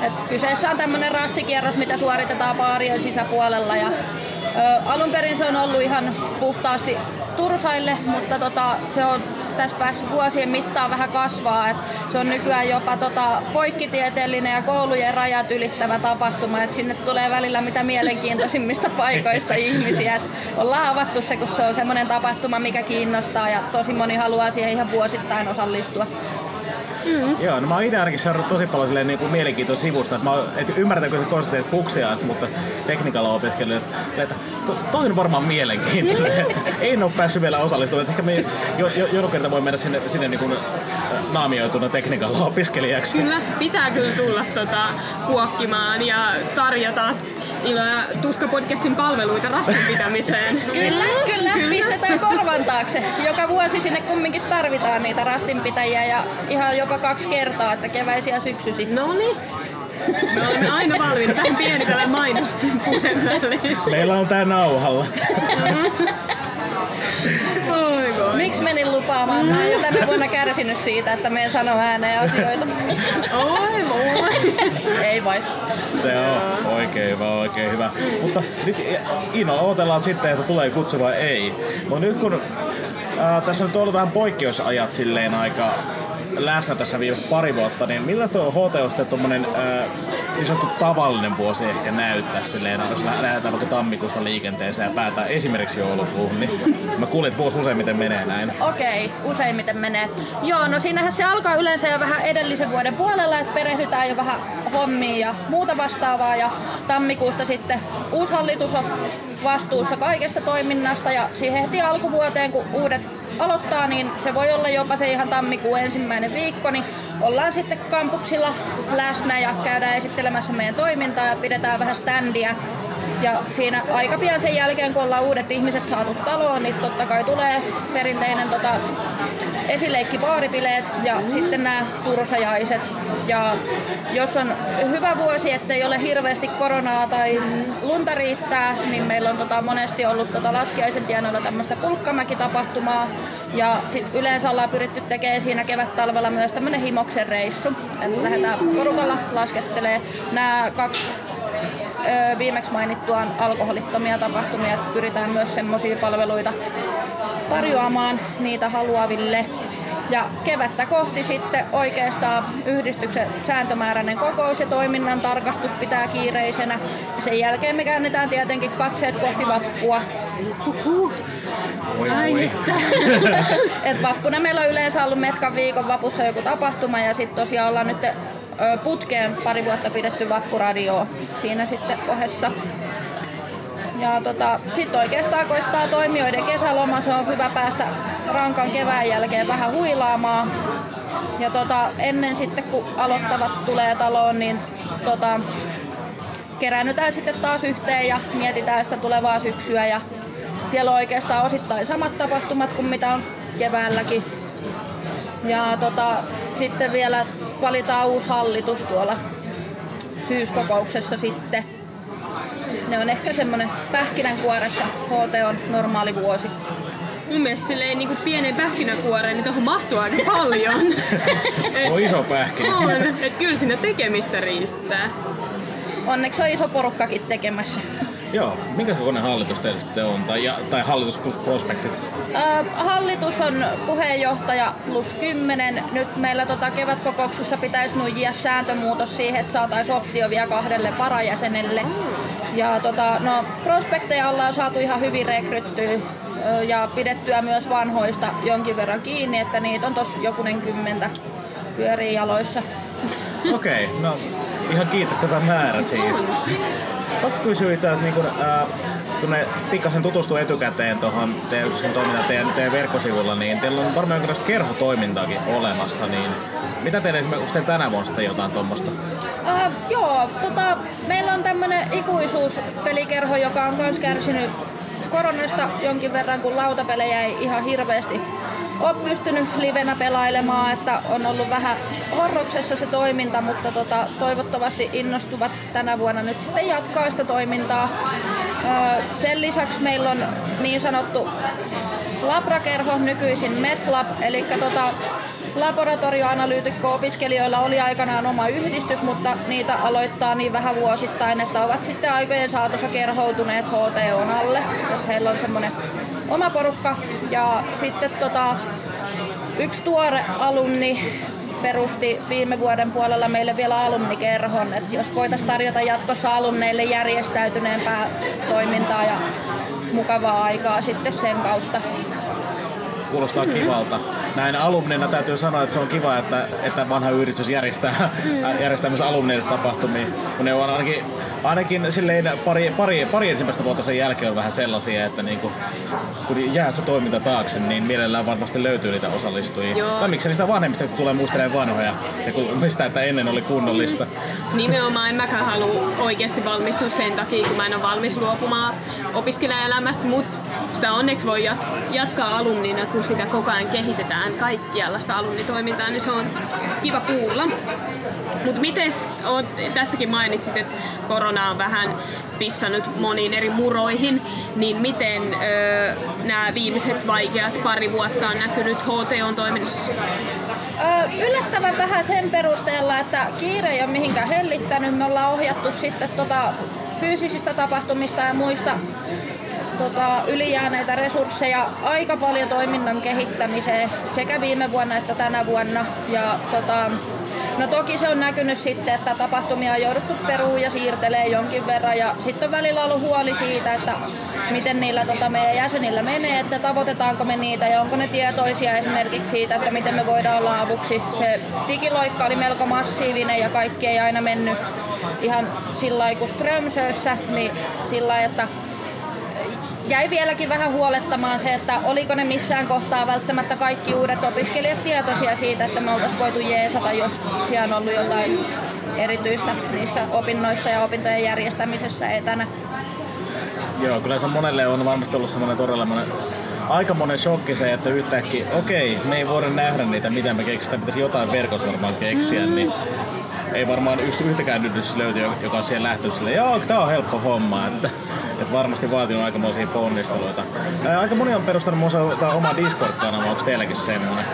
Et kyseessä on tämmöinen rastikierros, mitä suoritetaan baarien sisäpuolella. Ja ö, alun perin se on ollut ihan puhtaasti Tursaille, mutta tota, se on tässä päässä vuosien mittaan vähän kasvaa. Et se on nykyään jopa tota, poikkitieteellinen ja koulujen rajat ylittävä tapahtuma. Et sinne tulee välillä mitä mielenkiintoisimmista <laughs> paikoista ihmisiä. Et ollaan avattu se, kun se on semmoinen tapahtuma, mikä kiinnostaa ja tosi moni haluaa siihen ihan vuosittain osallistua. Mm. Joo, no mä oon itse ainakin seurannut tosi paljon silleen, niin kuin mielenkiintoista sivusta, että mä oon, et ymmärtäkö se konsepti fuksiaas, mutta teknikalla opiskelijat, että to, toi on varmaan mielenkiintoinen. <laughs> Ei ole päässyt vielä osallistumaan, ehkä me jo, jo, joku kerta voi mennä sinne, sinne niin kuin, äh, naamioituna teknikalla opiskelijaksi. Kyllä, pitää kyllä tulla tota, kuokkimaan ja tarjota Ilo ja Tuska-podcastin palveluita rastinpitämiseen. <laughs> Kyllä, kyllä, pistetään korvan taakse. Joka vuosi sinne kumminkin tarvitaan niitä rastinpitäjiä ja ihan jopa kaksi kertaa, että keväisiä syksysi. No niin. Me olemme aina valmiina. Tähän pieni tällainen mainospuheen väliin. Meillä on tää nauhalla. <laughs> Miksi menin lupaamaan? Mä oon jo tänä vuonna kärsinyt siitä, että me en sano ääneen asioita. Oi voi. Ei vais. Se on oikein hyvä, oikein hyvä. Mutta nyt Ino, odotellaan sitten, että tulee kutsu vai ei. Mutta nyt kun ää, tässä on ollut vähän poikkeusajat silleen aika läsnä tässä viimeiset pari vuotta, niin millaista on HT sitten tuommoinen niin sanottu tavallinen vuosi ehkä näyttää silleen, jos lähdetään vaikka tammikuusta liikenteeseen ja päätään esimerkiksi joulukuuhun, niin mä kuulin, että vuosi useimmiten menee näin. Okei, okay, useimmiten menee. Joo, no siinähän se alkaa yleensä jo vähän edellisen vuoden puolella, että perehdytään jo vähän hommiin ja muuta vastaavaa ja tammikuusta sitten uusi hallitus on vastuussa kaikesta toiminnasta ja siihen heti alkuvuoteen, kun uudet aloittaa, niin se voi olla jopa se ihan tammikuun ensimmäinen viikko, niin ollaan sitten kampuksilla läsnä ja käydään esittelemässä meidän toimintaa ja pidetään vähän standia. Ja siinä aika pian sen jälkeen, kun ollaan uudet ihmiset saatu taloon, niin totta kai tulee perinteinen tota, esileikki baaripileet ja sitten nämä tursajaiset. Ja jos on hyvä vuosi, ettei ole hirveästi koronaa tai lunta riittää, niin meillä on tota monesti ollut tota laskiaisen tienoilla tämmöistä pulkkamäkitapahtumaa. Ja sit yleensä ollaan pyritty tekemään siinä kevät-talvella myös tämmöinen himoksen reissu. Että lähdetään porukalla laskettelee nämä kaksi viimeksi mainittuaan alkoholittomia tapahtumia, että pyritään myös semmoisia palveluita tarjoamaan niitä haluaville. Ja kevättä kohti sitten oikeastaan yhdistyksen sääntömääräinen kokous ja toiminnan tarkastus pitää kiireisenä. Sen jälkeen me käännetään tietenkin katseet kohti vappua. Ai <laughs> Et vappuna meillä on yleensä ollut Metkan viikon vapussa joku tapahtuma ja sitten tosiaan ollaan nyt putkeen pari vuotta pidetty vappuradio siinä sitten ohessa. Ja tota, sitten oikeastaan koittaa toimijoiden kesäloma, se on hyvä päästä rankan kevään jälkeen vähän huilaamaan. Ja tota, ennen sitten kun aloittavat tulee taloon, niin tota, keräännytään sitten taas yhteen ja mietitään sitä tulevaa syksyä. Ja siellä on oikeastaan osittain samat tapahtumat kuin mitä on keväälläkin. Ja tota, sitten vielä valitaan uusi hallitus tuolla syyskokouksessa sitten. Ne on ehkä semmonen pähkinänkuoressa HT on normaali vuosi. Mun mielestä silleen, niin kuin pienen pähkinäkuoreen, niin tuohon mahtuu aika paljon. <laughs> on iso pähkinä. On, että kyllä sinne tekemistä riittää. Onneksi on iso porukkakin tekemässä. Joo, minkä kokoinen hallitus teillä sitten on, tai, ja, tai hallitus plus prospektit? Äh, hallitus on puheenjohtaja plus 10. Nyt meillä tota kevätkokouksessa pitäisi nuijia sääntömuutos siihen, että saataisiin optio vielä kahdelle varajäsenelle. Ja tota, no, prospekteja ollaan saatu ihan hyvin rekryttyä ja pidettyä myös vanhoista jonkin verran kiinni, että niitä on tossa jokunen kymmentä pyörii jaloissa. Okei, okay, no ihan kiitettävä määrä siis. Pakko kysyä itse asiassa, niin kun, ää, kun ne pikkasen tutustuu etukäteen tuohon teidän toimintaan teidän, teidän verkkosivulla, niin teillä on varmaan jonkinlaista kerhotoimintaakin olemassa, niin mitä teillä esimerkiksi teillä tänä vuonna sitten jotain tuommoista? Uh, joo, tota, meillä on tämmönen ikuisuuspelikerho, joka on myös kärsinyt koronasta jonkin verran, kun lautapelejä ei ihan hirveästi ole pystynyt livenä pelailemaan, että on ollut vähän horroksessa se toiminta, mutta tota, toivottavasti innostuvat tänä vuonna nyt sitten jatkaa sitä toimintaa. Sen lisäksi meillä on niin sanottu labrakerho, nykyisin MedLab, eli tota, laboratorioanalyytikko-opiskelijoilla oli aikanaan oma yhdistys, mutta niitä aloittaa niin vähän vuosittain, että ovat sitten aikojen saatossa kerhoutuneet HTOn alle. Että heillä on semmoinen oma porukka. Ja sitten tota, yksi tuore alumni perusti viime vuoden puolella meille vielä alumnikerhon, että jos voitaisiin tarjota jatkossa alumneille järjestäytyneempää toimintaa ja mukavaa aikaa sitten sen kautta. Kuulostaa kivalta. Näin alumnina täytyy sanoa, että se on kiva, että, että vanha yritys järjestää, järjestää myös alumneille tapahtumia. Kun ne on ainakin, ainakin silleen pari, pari, pari ensimmäistä vuotta sen jälkeen on vähän sellaisia, että niinku, kun jää se toiminta taakse, niin mielellään varmasti löytyy niitä osallistujia. Joo. Tai miksi niistä vanhemmista, kun tulee muistelemaan vanhoja, ja kun, mistä että ennen oli kunnollista. Nimenomaan en mäkään halua oikeasti valmistua sen takia, kun mä en ole valmis luopumaan opiskelijaelämästä, mutta sitä onneksi voi jat- jatkaa alumnina, kun sitä koko ajan kehitetään kaikkialla sitä alumnitoimintaa, niin se on kiva kuulla. Mutta mites, oot, tässäkin mainitsit, että korona on vähän pissannut moniin eri muroihin, niin miten nämä viimeiset vaikeat pari vuotta on näkynyt HTOn toiminnassa? Yllättävän vähän sen perusteella, että kiire ei ole mihinkään hellittänyt. Me ollaan ohjattu sitten tota fyysisistä tapahtumista ja muista tota, ylijääneitä resursseja aika paljon toiminnan kehittämiseen sekä viime vuonna että tänä vuonna. Ja, tota, no toki se on näkynyt sitten, että tapahtumia on jouduttu peruun ja siirtelee jonkin verran. Ja sitten on välillä ollut huoli siitä, että miten niillä tota, meidän jäsenillä menee, että tavoitetaanko me niitä ja onko ne tietoisia esimerkiksi siitä, että miten me voidaan olla avuksi. Se digiloikka oli melko massiivinen ja kaikki ei aina mennyt ihan sillä lailla kuin Strömsössä, niin sillä lailla, että jäi vieläkin vähän huolettamaan se, että oliko ne missään kohtaa välttämättä kaikki uudet opiskelijat tietoisia siitä, että me oltaisiin voitu jeesata, jos siellä on ollut jotain erityistä niissä opinnoissa ja opintojen järjestämisessä etänä. Joo, kyllä se monelle on varmasti ollut semmoinen todella monen, aika monen shokki se, että yhtäkkiä, okei, me ei voida nähdä niitä, mitä me keksitään, pitäisi jotain verkossa varmaan keksiä, mm. niin ei varmaan yksi yhtäkään yritys löyty, joka on siihen lähtenyt silleen, joo, tää on helppo homma, että, että varmasti vaatii aikamoisia ponnisteluita. Ää, aika moni on perustanut oma Discord-kanava, onko teilläkin semmoinen?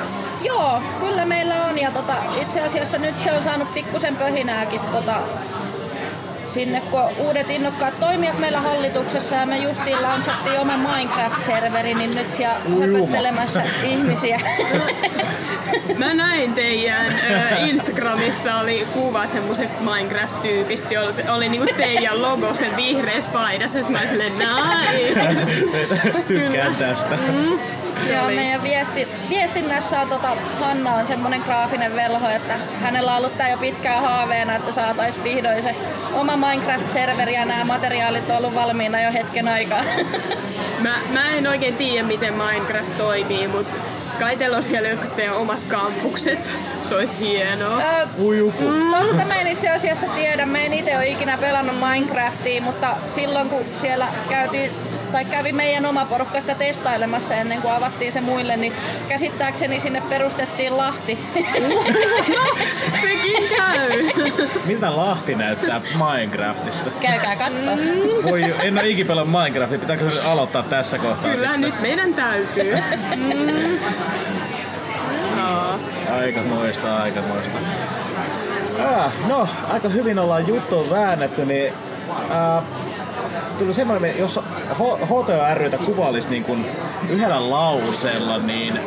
Joo, kyllä meillä on ja tota, itse asiassa nyt se on saanut pikkusen pöhinääkin tota, sinne, kun uudet innokkaat toimijat meillä hallituksessa ja me justiin launchattiin oma Minecraft-serveri, niin nyt siellä höpöttelemässä ihmisiä. <laughs> Mä näin teidän Instagramissa oli kuva semmosesta Minecraft-tyypistä, jolla oli niinku teidän logo sen vihreässä paidassa. Sitten mä olin silleen, nice. <laughs> Tykkään tästä. Mm. Se Ja oli. meidän viesti, viestinnässä on tota, Hanna on semmonen graafinen velho, että hänellä on ollut tää jo pitkään haaveena, että saatais vihdoin se oma Minecraft-serveri ja nämä materiaalit on ollut valmiina jo hetken aikaa. <laughs> Mä, mä en oikein tiedä, miten Minecraft toimii, mutta kai teillä on siellä jotkut teidän omat kampukset. Se olisi hienoa. Ö, Ujuku. Tosta mä en itse asiassa tiedä. Mä en itse ole ikinä pelannut Minecraftia, mutta silloin kun siellä käytiin tai kävi meidän oma porukka sitä testailemassa ennen kuin avattiin se muille, niin käsittääkseni sinne perustettiin Lahti. <laughs> Sekin käy. Miltä Lahti näyttää Minecraftissa? Käykää kattoo. Voi, en ole ikinä pelannut Minecraftia, pitääkö se aloittaa tässä kohtaa Kyllä sitten? nyt meidän täytyy. Mm. Joo. Aika moista, aika moista. Ah, no, aika hyvin ollaan juttuun väännetty, niin äh, tuli semmoinen, jos H- HTO rytä kuvailisi niin kuin yhdellä lauseella, niin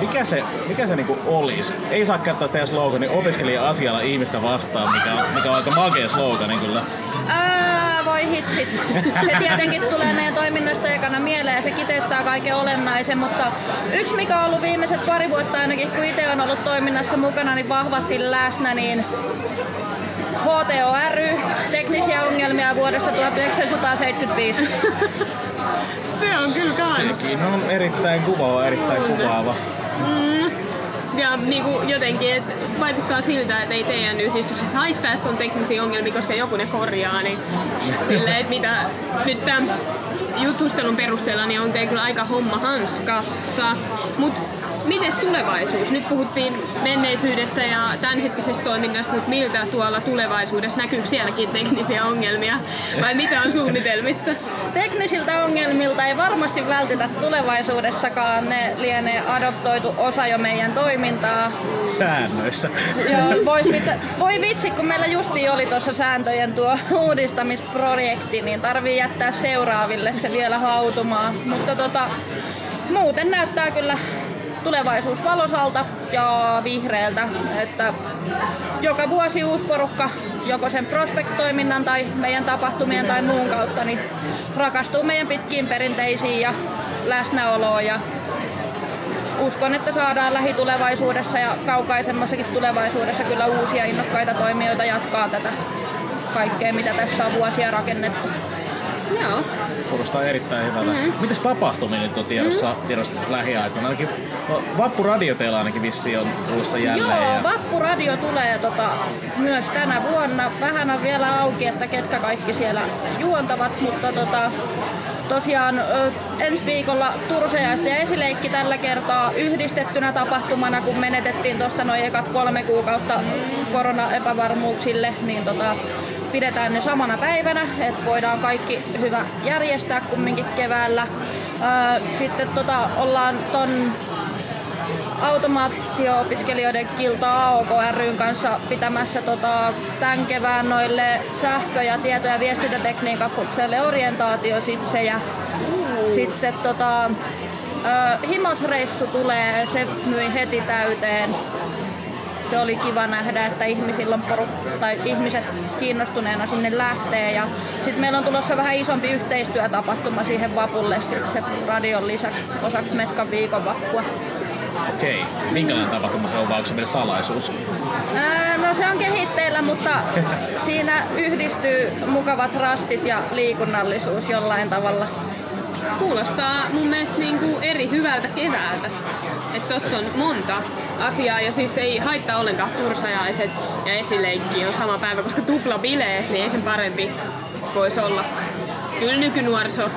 mikä se, mikä se niinku olisi? Ei saa käyttää sitä slogani opiskelija asialla ihmistä vastaan, mikä mikä on aika makea slogani kyllä. Voi hitsit. Se tietenkin tulee meidän toiminnoista ekana mieleen ja se kiteyttää kaiken olennaisen, mutta yksi mikä on ollut viimeiset pari vuotta ainakin, kun itse on ollut toiminnassa mukana niin vahvasti läsnä, niin HTO ry, teknisiä ongelmia vuodesta 1975. Se on kyllä kans. Sekin on erittäin kuvaava, erittäin On. kuvaava. Ja niinku jotenkin, että vaikuttaa siltä, että ei teidän yhdistyksessä haittaa, että on teknisiä ongelmia, koska joku ne korjaa. Niin <laughs> silleen, että mitä nyt tämän jutustelun perusteella niin on teillä kyllä aika homma hanskassa. Mut Mites tulevaisuus? Nyt puhuttiin menneisyydestä ja tämänhetkisestä toiminnasta, mutta miltä tuolla tulevaisuudessa näkyy sielläkin teknisiä ongelmia? Vai mitä on suunnitelmissa? Teknisiltä ongelmilta ei varmasti vältytä tulevaisuudessakaan. Ne lienee adoptoitu osa jo meidän toimintaa. Säännöissä. Joo, <laughs> vois mitä, voi vitsi, kun meillä justi oli tuossa sääntöjen tuo uudistamisprojekti, niin tarvii jättää seuraaville se vielä hautumaan. Mutta tota, muuten näyttää kyllä tulevaisuus valosalta ja vihreältä. Että joka vuosi uusi porukka, joko sen prospektoiminnan tai meidän tapahtumien tai muun kautta, niin rakastuu meidän pitkiin perinteisiin ja läsnäoloon. Ja uskon, että saadaan lähitulevaisuudessa ja kaukaisemmassakin tulevaisuudessa kyllä uusia innokkaita toimijoita jatkaa tätä kaikkea, mitä tässä on vuosia rakennettu. Joo. Kuulostaa erittäin hyvältä. Mm-hmm. Mites tapahtumia nyt on tiedossa, mm-hmm. tiedossa lähiaikoina? Ainakin, no, Vappuradio teillä ainakin vissiin on tulossa jälleen. Joo, ja... Vappuradio tulee tota, myös tänä vuonna. Vähän on vielä auki, että ketkä kaikki siellä juontavat, mutta tota, tosiaan ö, ensi viikolla Tursejaista ja esileikki tällä kertaa yhdistettynä tapahtumana, kun menetettiin tuosta noin ekat kolme kuukautta korona-epävarmuuksille, niin tota, pidetään ne samana päivänä, että voidaan kaikki hyvä järjestää kumminkin keväällä. Sitten tota, ollaan ton automaattio-opiskelijoiden kilta AOK ryn kanssa pitämässä tota, tämän kevään noille sähkö- ja tieto- ja viestintätekniikan fukselle orientaatiositsejä. Mm. Sitten tota, himosreissu tulee, se myi heti täyteen se oli kiva nähdä, että ihmisillä on poru- tai ihmiset kiinnostuneena sinne lähtee. Ja sitten meillä on tulossa vähän isompi yhteistyötapahtuma siihen vapulle sit se radion lisäksi osaksi Metkan viikonvappua. Okei. Minkälainen tapahtuma se on, vai onko se vielä salaisuus? Ää, no se on kehitteillä, mutta <laughs> siinä yhdistyy mukavat rastit ja liikunnallisuus jollain tavalla. Kuulostaa mun mielestä niinku eri hyvältä keväältä. Että tossa on monta asiaa ja siis ei haittaa ollenkaan tursajaiset ja esileikki on sama päivä, koska tupla bileet, niin ei sen parempi voisi olla. Kyllä nykynuoriso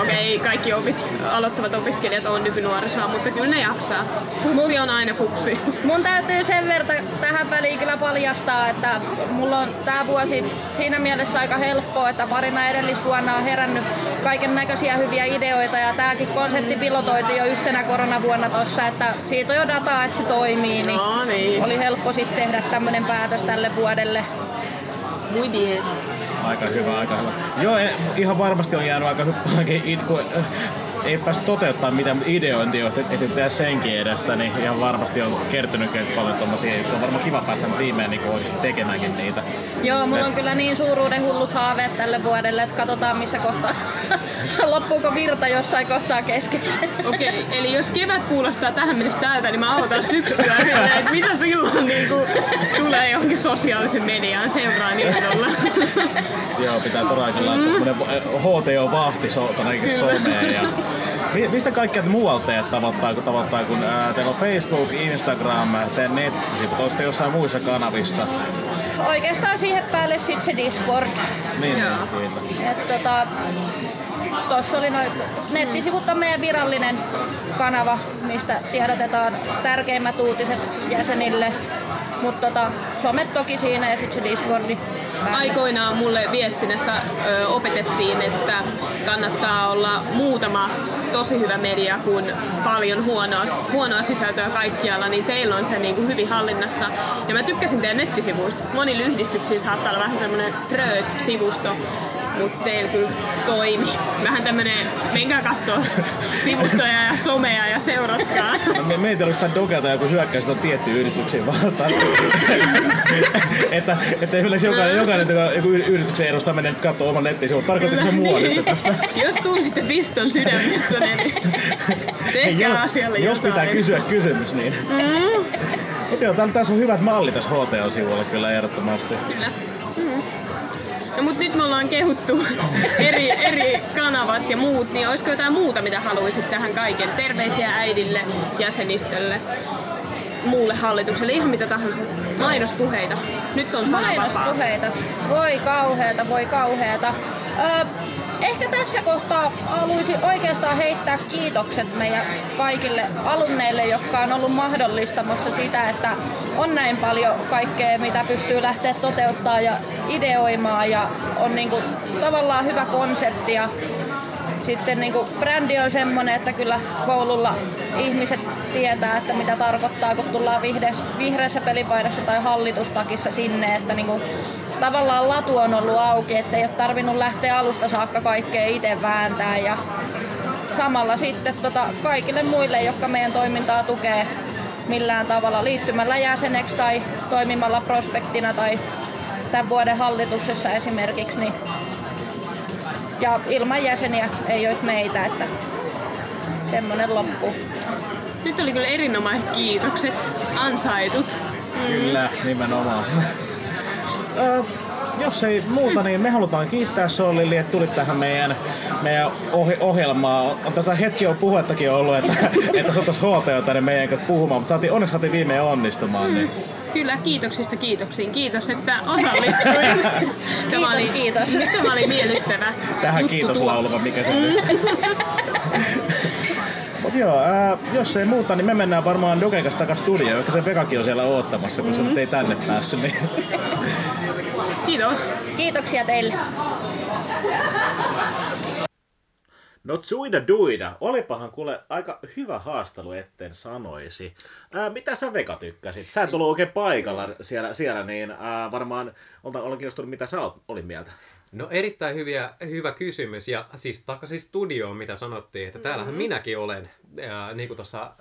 Okei, okay, kaikki opis- aloittavat opiskelijat on nykynuorisoa, mutta kyllä ne jaksaa. Fuksi on aina fuksi. Mun täytyy sen verran tähän väliin kyllä paljastaa, että mulla on tää vuosi siinä mielessä aika helppoa, että parina edellisvuonna on herännyt kaiken näköisiä hyviä ideoita ja tääkin konsepti pilotoitiin jo yhtenä koronavuonna tossa, että siitä on jo dataa, että se toimii, niin, no, niin. oli helppo sitten tehdä tämmönen päätös tälle vuodelle. Muy bien. Aika hyvä, aika hyvä. Joo, ihan varmasti on jäänyt aika paljonkin ei päästä toteuttaa mitään ideointia, että tehdä senkin edestä, niin ihan varmasti on kertynyt paljon tommosia. Se on varmaan kiva päästä viimein niin oikeasti tekemäänkin niitä. Joo, mulla on kyllä niin suuruuden hullut haaveet tälle vuodelle, että katsotaan missä kohtaa <laughs> loppuuko virta jossain kohtaa kesken. Okei, okay, eli jos kevät kuulostaa tähän mennessä täältä, niin mä autan syksyä silleen, että mitä silloin niin kuin, tulee johonkin sosiaalisen mediaan seuraan innolla. Joo, pitää todellakin laittaa mm. semmonen HTO-vahti so, someen ja Mistä kaikkea muualta teet tavoittaa, kun tavoittaa, kun ää, teillä on Facebook, Instagram, teen nettisivut, olette jossain muissa kanavissa? Oikeastaan siihen päälle sitten se Discord. Niin, niin Et, tota, Tuossa oli noin, nettisivut on meidän virallinen kanava, mistä tiedotetaan tärkeimmät uutiset jäsenille. Mutta tota, somet toki siinä ja sitten se Discordi. Aikoinaan mulle viestinnässä ö, opetettiin, että kannattaa olla muutama tosi hyvä media kuin paljon huonoa, huonoa sisältöä kaikkialla, niin teillä on se niin kuin hyvin hallinnassa. Ja mä tykkäsin teidän nettisivuista. Monilla yhdistyksillä saattaa olla vähän semmoinen rööt-sivusto, mutta teillä kyllä toimi. Vähän tämmönen, menkää kattoo sivustoja ja somea ja seuratkaa. No, me, meitä olisi sitä dogata joku hyökkäys on tiettyyn yhdistyksiin vastaan. <laughs> että, että yleensä jokainen, jokainen joku yrityksen edustaja menee katsoa oman nettisivun. Tarkoitatko se mua niin. nyt tässä? Jos tunsitte piston sydämessä, niin tehkää asialle Jos jotain. pitää kysyä kysymys, niin... Mm. Mutta joo, tässä on hyvät malli tässä HTO-sivulla kyllä ehdottomasti. Kyllä. No mut nyt me ollaan kehuttu <laughs> eri, eri kanavat ja muut, niin olisiko jotain muuta, mitä haluaisit tähän kaiken? Terveisiä äidille, jäsenistölle. muulle hallitukselle, ihan mitä tahansa. Mainospuheita. Nyt on sananvapaa. Mainospuheita. Voi kauheeta, voi kauheeta. Öö, ehkä tässä kohtaa haluaisin oikeastaan heittää kiitokset meidän kaikille alunneille, jotka on ollut mahdollistamassa sitä, että on näin paljon kaikkea, mitä pystyy lähteä toteuttaa ja ideoimaan. Ja on niinku tavallaan hyvä konsepti ja sitten niinku brändi on semmonen, että kyllä koululla ihmiset tietää, että mitä tarkoittaa, kun tullaan vihreässä, vihreässä pelipaidassa tai hallitustakissa sinne, että niinku, tavallaan latu on ollut auki, että ei ole tarvinnut lähteä alusta saakka kaikkea itse vääntää ja samalla sitten tota, kaikille muille, jotka meidän toimintaa tukee millään tavalla liittymällä jäseneksi tai toimimalla prospektina tai tämän vuoden hallituksessa esimerkiksi, niin ja ilman jäseniä ei olisi meitä, että semmonen loppu. Nyt oli kyllä erinomaiset kiitokset. Ansaitut. Kyllä, nimenomaan. Ö, jos ei muuta, niin me halutaan kiittää Sollili, että tulit tähän meidän, meidän ohi- ohjelmaan. On tässä hetki on puhettakin ollut, että, <laughs> että saataisiin HT tänne meidän kanssa puhumaan, mutta saatiin, onneksi saatiin viimein onnistumaan. Niin. Kyllä, kiitoksista kiitoksiin. Kiitos, että osallistuin. <laughs> Tämä Kiitos, kiitos. Nyt <laughs> tämä oli miellyttävä Tähän juttu kiitos tuo. laulava, mikä se on. Mut joo, ää, jos ei muuta, niin me mennään varmaan Doken kanssa takas studioon, vaikka se Vekakin on siellä oottamassa, kun mm-hmm. se nyt ei tänne päässyt. Niin. Kiitos. Kiitoksia teille. No tsuida duida, olipahan kuule aika hyvä haastelu, etten sanoisi. Ää, mitä sä Veka tykkäsit? Sä et ollut oikein paikalla siellä, siellä niin ää, varmaan olen kiinnostunut, mitä sä oot- oli mieltä. No erittäin hyviä, hyvä kysymys ja siis takaisin studioon, mitä sanottiin, että täällähän minäkin olen, ja niin kuin tuossa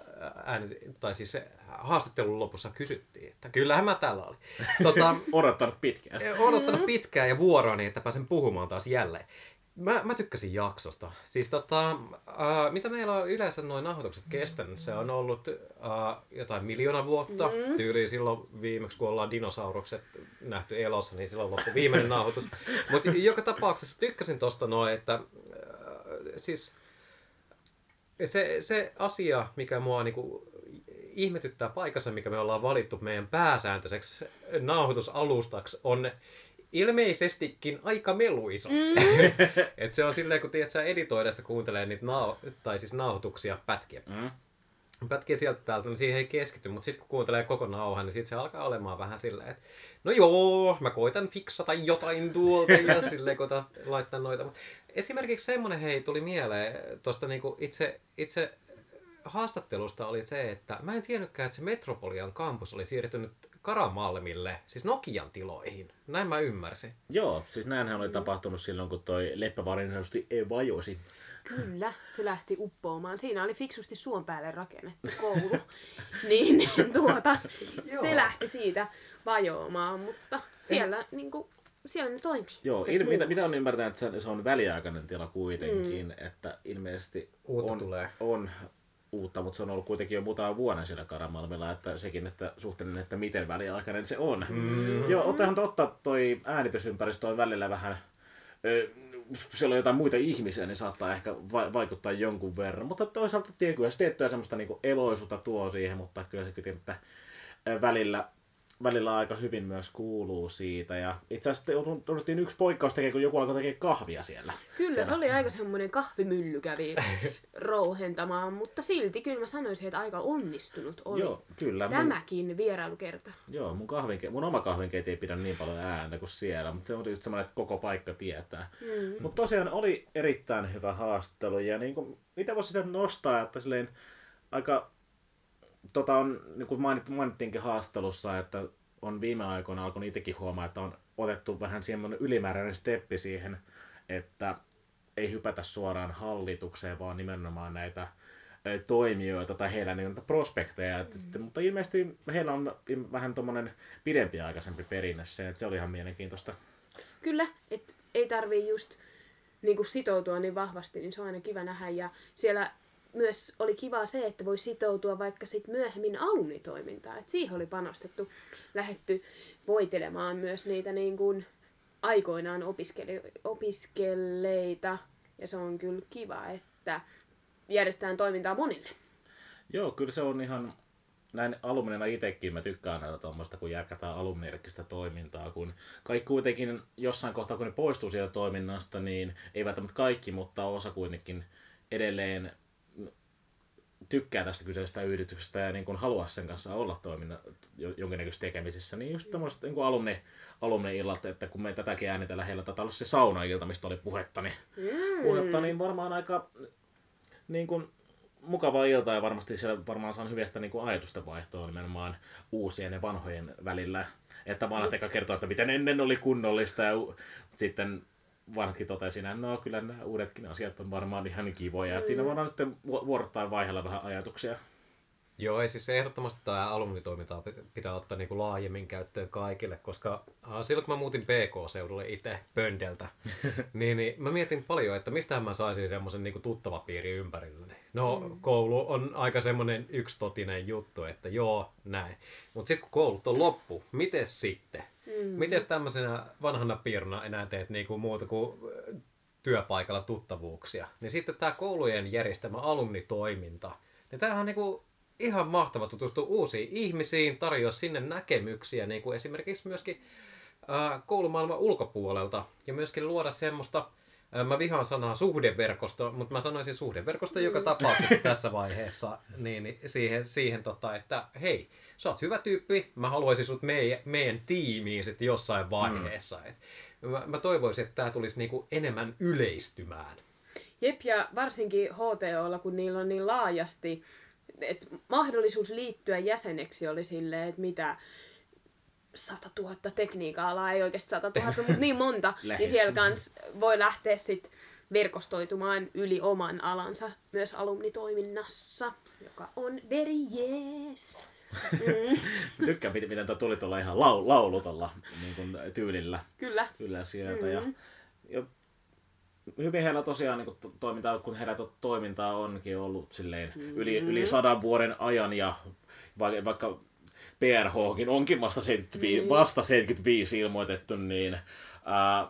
ääni, tai siis haastattelun lopussa kysyttiin, että kyllähän mä täällä olin. <laughs> Tota, Odottanut pitkään. odottanut pitkään ja vuoroani, että pääsen puhumaan taas jälleen. Mä, mä tykkäsin jaksosta. Siis tota, äh, mitä meillä on yleensä noin nauhoitukset kestänyt, se on ollut äh, jotain miljoona vuotta. Mm. Tyyliin silloin viimeksi, kun ollaan dinosaurukset nähty elossa, niin silloin loppui viimeinen <laughs> nauhoitus. Mutta joka tapauksessa tykkäsin tosta noin, että äh, siis se, se asia, mikä mua niinku ihmetyttää paikassa, mikä me ollaan valittu meidän pääsääntöiseksi nauhoitusalustaksi, on ilmeisestikin aika meluisa. Mm. <laughs> Et se on silleen, kun tiedät, sä editoidessa kuuntelee niitä nau- tai siis nauhoituksia pätkiä. Mm. Pätkiä sieltä täältä, niin siihen ei keskity, mutta sitten kun kuuntelee koko nauhan, niin sitten se alkaa olemaan vähän silleen, että no joo, mä koitan fiksata jotain tuolta ja <laughs> silleen koitan laittaa noita. Mut esimerkiksi semmonen hei tuli mieleen tuosta niinku itse, itse haastattelusta oli se, että mä en tiennytkään, että se Metropolian kampus oli siirtynyt Karamalmille, siis Nokian tiloihin. Näin mä ymmärsin. Joo, siis näinhän oli tapahtunut silloin, kun toi Leppävaari niin sanotusti ei vajosi. Kyllä, se lähti uppoamaan. Siinä oli fiksusti suon päälle rakennettu koulu. <laughs> niin, niin tuota, se lähti siitä vajoamaan, mutta siellä, niin kuin, siellä ne toimii. Joo, il, mitä, mitä on ymmärtänyt, että se- se on väliaikainen tila kuitenkin, mm. että ilmeisesti Uutta on, tulee. on uutta, mutta se on ollut kuitenkin jo muutama vuoden siellä Karamalmilla, että sekin, että suhteellinen, että miten väliaikainen se on. Mm. Joo, otehan totta, toi äänitysympäristö on välillä vähän, ö, siellä on jotain muita ihmisiä, niin saattaa ehkä va- vaikuttaa jonkun verran, mutta toisaalta tie- kyllä se tiettyä semmoista niinku eloisuutta tuo siihen, mutta kyllä se kyllä, että välillä välillä aika hyvin myös kuuluu siitä. Ja itse asiassa jouduttiin yksi poikkaus tekemään, kun joku alkoi tekemään kahvia siellä. Kyllä, siellä. se oli aika semmoinen kahvimylly kävi <laughs> rouhentamaan, mutta silti kyllä mä sanoisin, että aika onnistunut oli Joo, kyllä. Mun, tämäkin vierailukerta. joo, mun, kahvinke, mun oma kahvinkeiti ei pidä niin paljon ääntä kuin siellä, mutta se on just semmoinen, että koko paikka tietää. Mm. Mutta tosiaan oli erittäin hyvä haastattelu ja niin kuin, mitä voisi sitä nostaa, että silleen aika, tota on, niin kuin mainit, mainittiinkin haastattelussa, että on viime aikoina alkanut itsekin huomaa, että on otettu vähän semmoinen ylimääräinen steppi siihen, että ei hypätä suoraan hallitukseen, vaan nimenomaan näitä toimijoita tai heillä niitä prospekteja. Mm. Sitten, mutta ilmeisesti heillä on vähän tuommoinen pidempiaikaisempi perinne se, että se oli ihan mielenkiintoista. Kyllä, että ei tarvii just niin kuin sitoutua niin vahvasti, niin se on aina kiva nähdä. Ja siellä myös oli kiva se, että voi sitoutua vaikka sit myöhemmin alumnitoimintaan. Et siihen oli panostettu, lähetty voitelemaan myös niitä niin kuin aikoinaan opiskele- opiskelleita. Ja se on kyllä kiva, että järjestetään toimintaa monille. Joo, kyllä se on ihan, näin alumnina itsekin mä tykkään näitä tuommoista, kun järkätään alumnierkistä toimintaa, kun kaikki kuitenkin jossain kohtaa, kun ne poistuu sieltä toiminnasta, niin ei välttämättä kaikki, mutta osa kuitenkin edelleen tykkää tästä kyseisestä yrityksestä ja niin kuin haluaa sen kanssa olla toiminnan jonkinnäköisissä tekemisissä, niin just tämmöiset niin alumni, alumni-illat, että kun me tätäkin äänitellään heillä, tätä ollut se saunailta, mistä oli puhetta, niin, mm. puhetta, niin varmaan aika niin kuin, mukava ilta ja varmasti siellä varmaan saan hyvästä niin kuin ajatusten vaihtoa nimenomaan uusien ja vanhojen välillä. Että vanhat eka kertoo, että miten ennen oli kunnollista ja sitten vanhatkin totesi että no kyllä nämä uudetkin asiat on varmaan ihan kivoja. Mm. Että siinä voidaan sitten vuorottaa vaiheella vähän ajatuksia. Joo, ei siis ehdottomasti tämä alumnitoiminta pitää ottaa niin kuin laajemmin käyttöön kaikille, koska äh, silloin kun mä muutin PK-seudulle itse Pöndeltä, <laughs> niin, niin mä mietin paljon, että mistä mä saisin semmoisen niin tuttavapiiri ympärilleni. No, mm. koulu on aika semmoinen yksitotinen juttu, että joo, näin. Mutta sitten kun koulut on loppu, miten sitten? Mm. Miten tämmöisenä vanhana piiruna enää teet niinku muuta kuin työpaikalla tuttavuuksia? Niin sitten tämä koulujen järjestämä alumnitoiminta, niin tämähän on niinku ihan mahtava tutustua uusiin ihmisiin, tarjoa sinne näkemyksiä, niin kuin esimerkiksi myöskin ää, koulumaailman ulkopuolelta, ja myöskin luoda semmoista, ää, mä vihaan sanaa suhdeverkosto, mutta mä sanoisin suhdeverkosto mm. joka tapauksessa tässä vaiheessa, niin, niin siihen, siihen tota, että hei, sä oot hyvä tyyppi, mä haluaisin sut meidän, meidän tiimiin sitten jossain vaiheessa. Mm. Et mä, mä toivoisin, että tämä tulisi niinku enemmän yleistymään. Jep, ja varsinkin HTOlla, kun niillä on niin laajasti, että mahdollisuus liittyä jäseneksi oli silleen, että mitä 100 000 tekniikka-alaa, ei oikeasti 100 000, mutta niin monta, <laughs> niin siellä kans voi lähteä sitten verkostoitumaan yli oman alansa myös alumnitoiminnassa, joka on very yes. Mm. <laughs> Tykkään, miten tuo tuli tuolla ihan lau, laulu tuolla niin kuin, tyylillä. Kyllä. Kyllä sieltä. Mm. Ja, ja hyvin heillä tosiaan niin kuin, toimintaa, kun heillä toimintaa onkin ollut silleen mm. yli, yli sadan vuoden ajan ja vaikka PRHkin onkin vasta 75, mm. vasta 75 ilmoitettu, niin ää,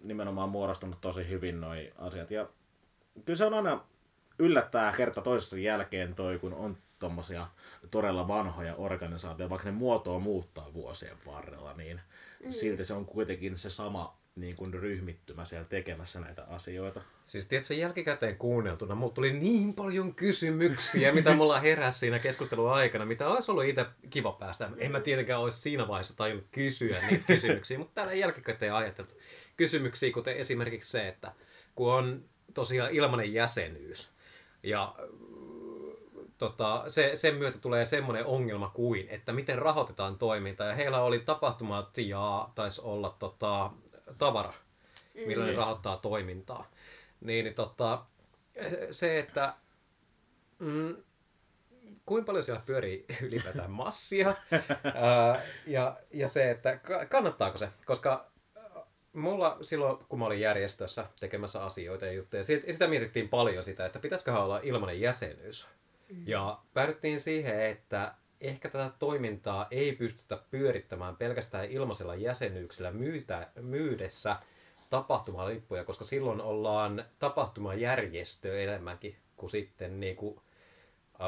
nimenomaan muodostunut tosi hyvin noi asiat. Ja kyllä se on aina yllättää kerta toisessa jälkeen toi, kun on tommosia todella vanhoja organisaatioita, vaikka ne muotoa muuttaa vuosien varrella, niin mm. silti se on kuitenkin se sama niin kuin ryhmittymä siellä tekemässä näitä asioita. Siis tiedätkö, jälkikäteen kuunneltuna mulla tuli niin paljon kysymyksiä, mitä mulla heräsi siinä keskustelun aikana, mitä olisi ollut itse kiva päästä. En mä tietenkään olisi siinä vaiheessa tajunnut kysyä niitä kysymyksiä, mutta täällä jälkikäteen ajateltu kysymyksiä, kuten esimerkiksi se, että kun on tosiaan ilmainen jäsenyys, ja tota, se, sen myötä tulee semmoinen ongelma kuin, että miten rahoitetaan toiminta. Ja heillä oli tapahtumat ja taisi olla tota, tavara, millä mm. ne rahoittaa toimintaa. Niin, niin tota, se, että mm, kuinka paljon siellä pyörii <laughs> ylipäätään massia <laughs> ää, ja, ja se, että kannattaako se, koska mulla silloin, kun mä olin järjestössä tekemässä asioita ja juttuja, sitä mietittiin paljon sitä, että pitäisiköhän olla ilmainen jäsenyys. Mm. Ja päädyttiin siihen, että ehkä tätä toimintaa ei pystytä pyörittämään pelkästään ilmaisella jäsenyyksellä myytä, myydessä tapahtumalippuja, koska silloin ollaan tapahtumajärjestö enemmänkin kuin sitten niin kuin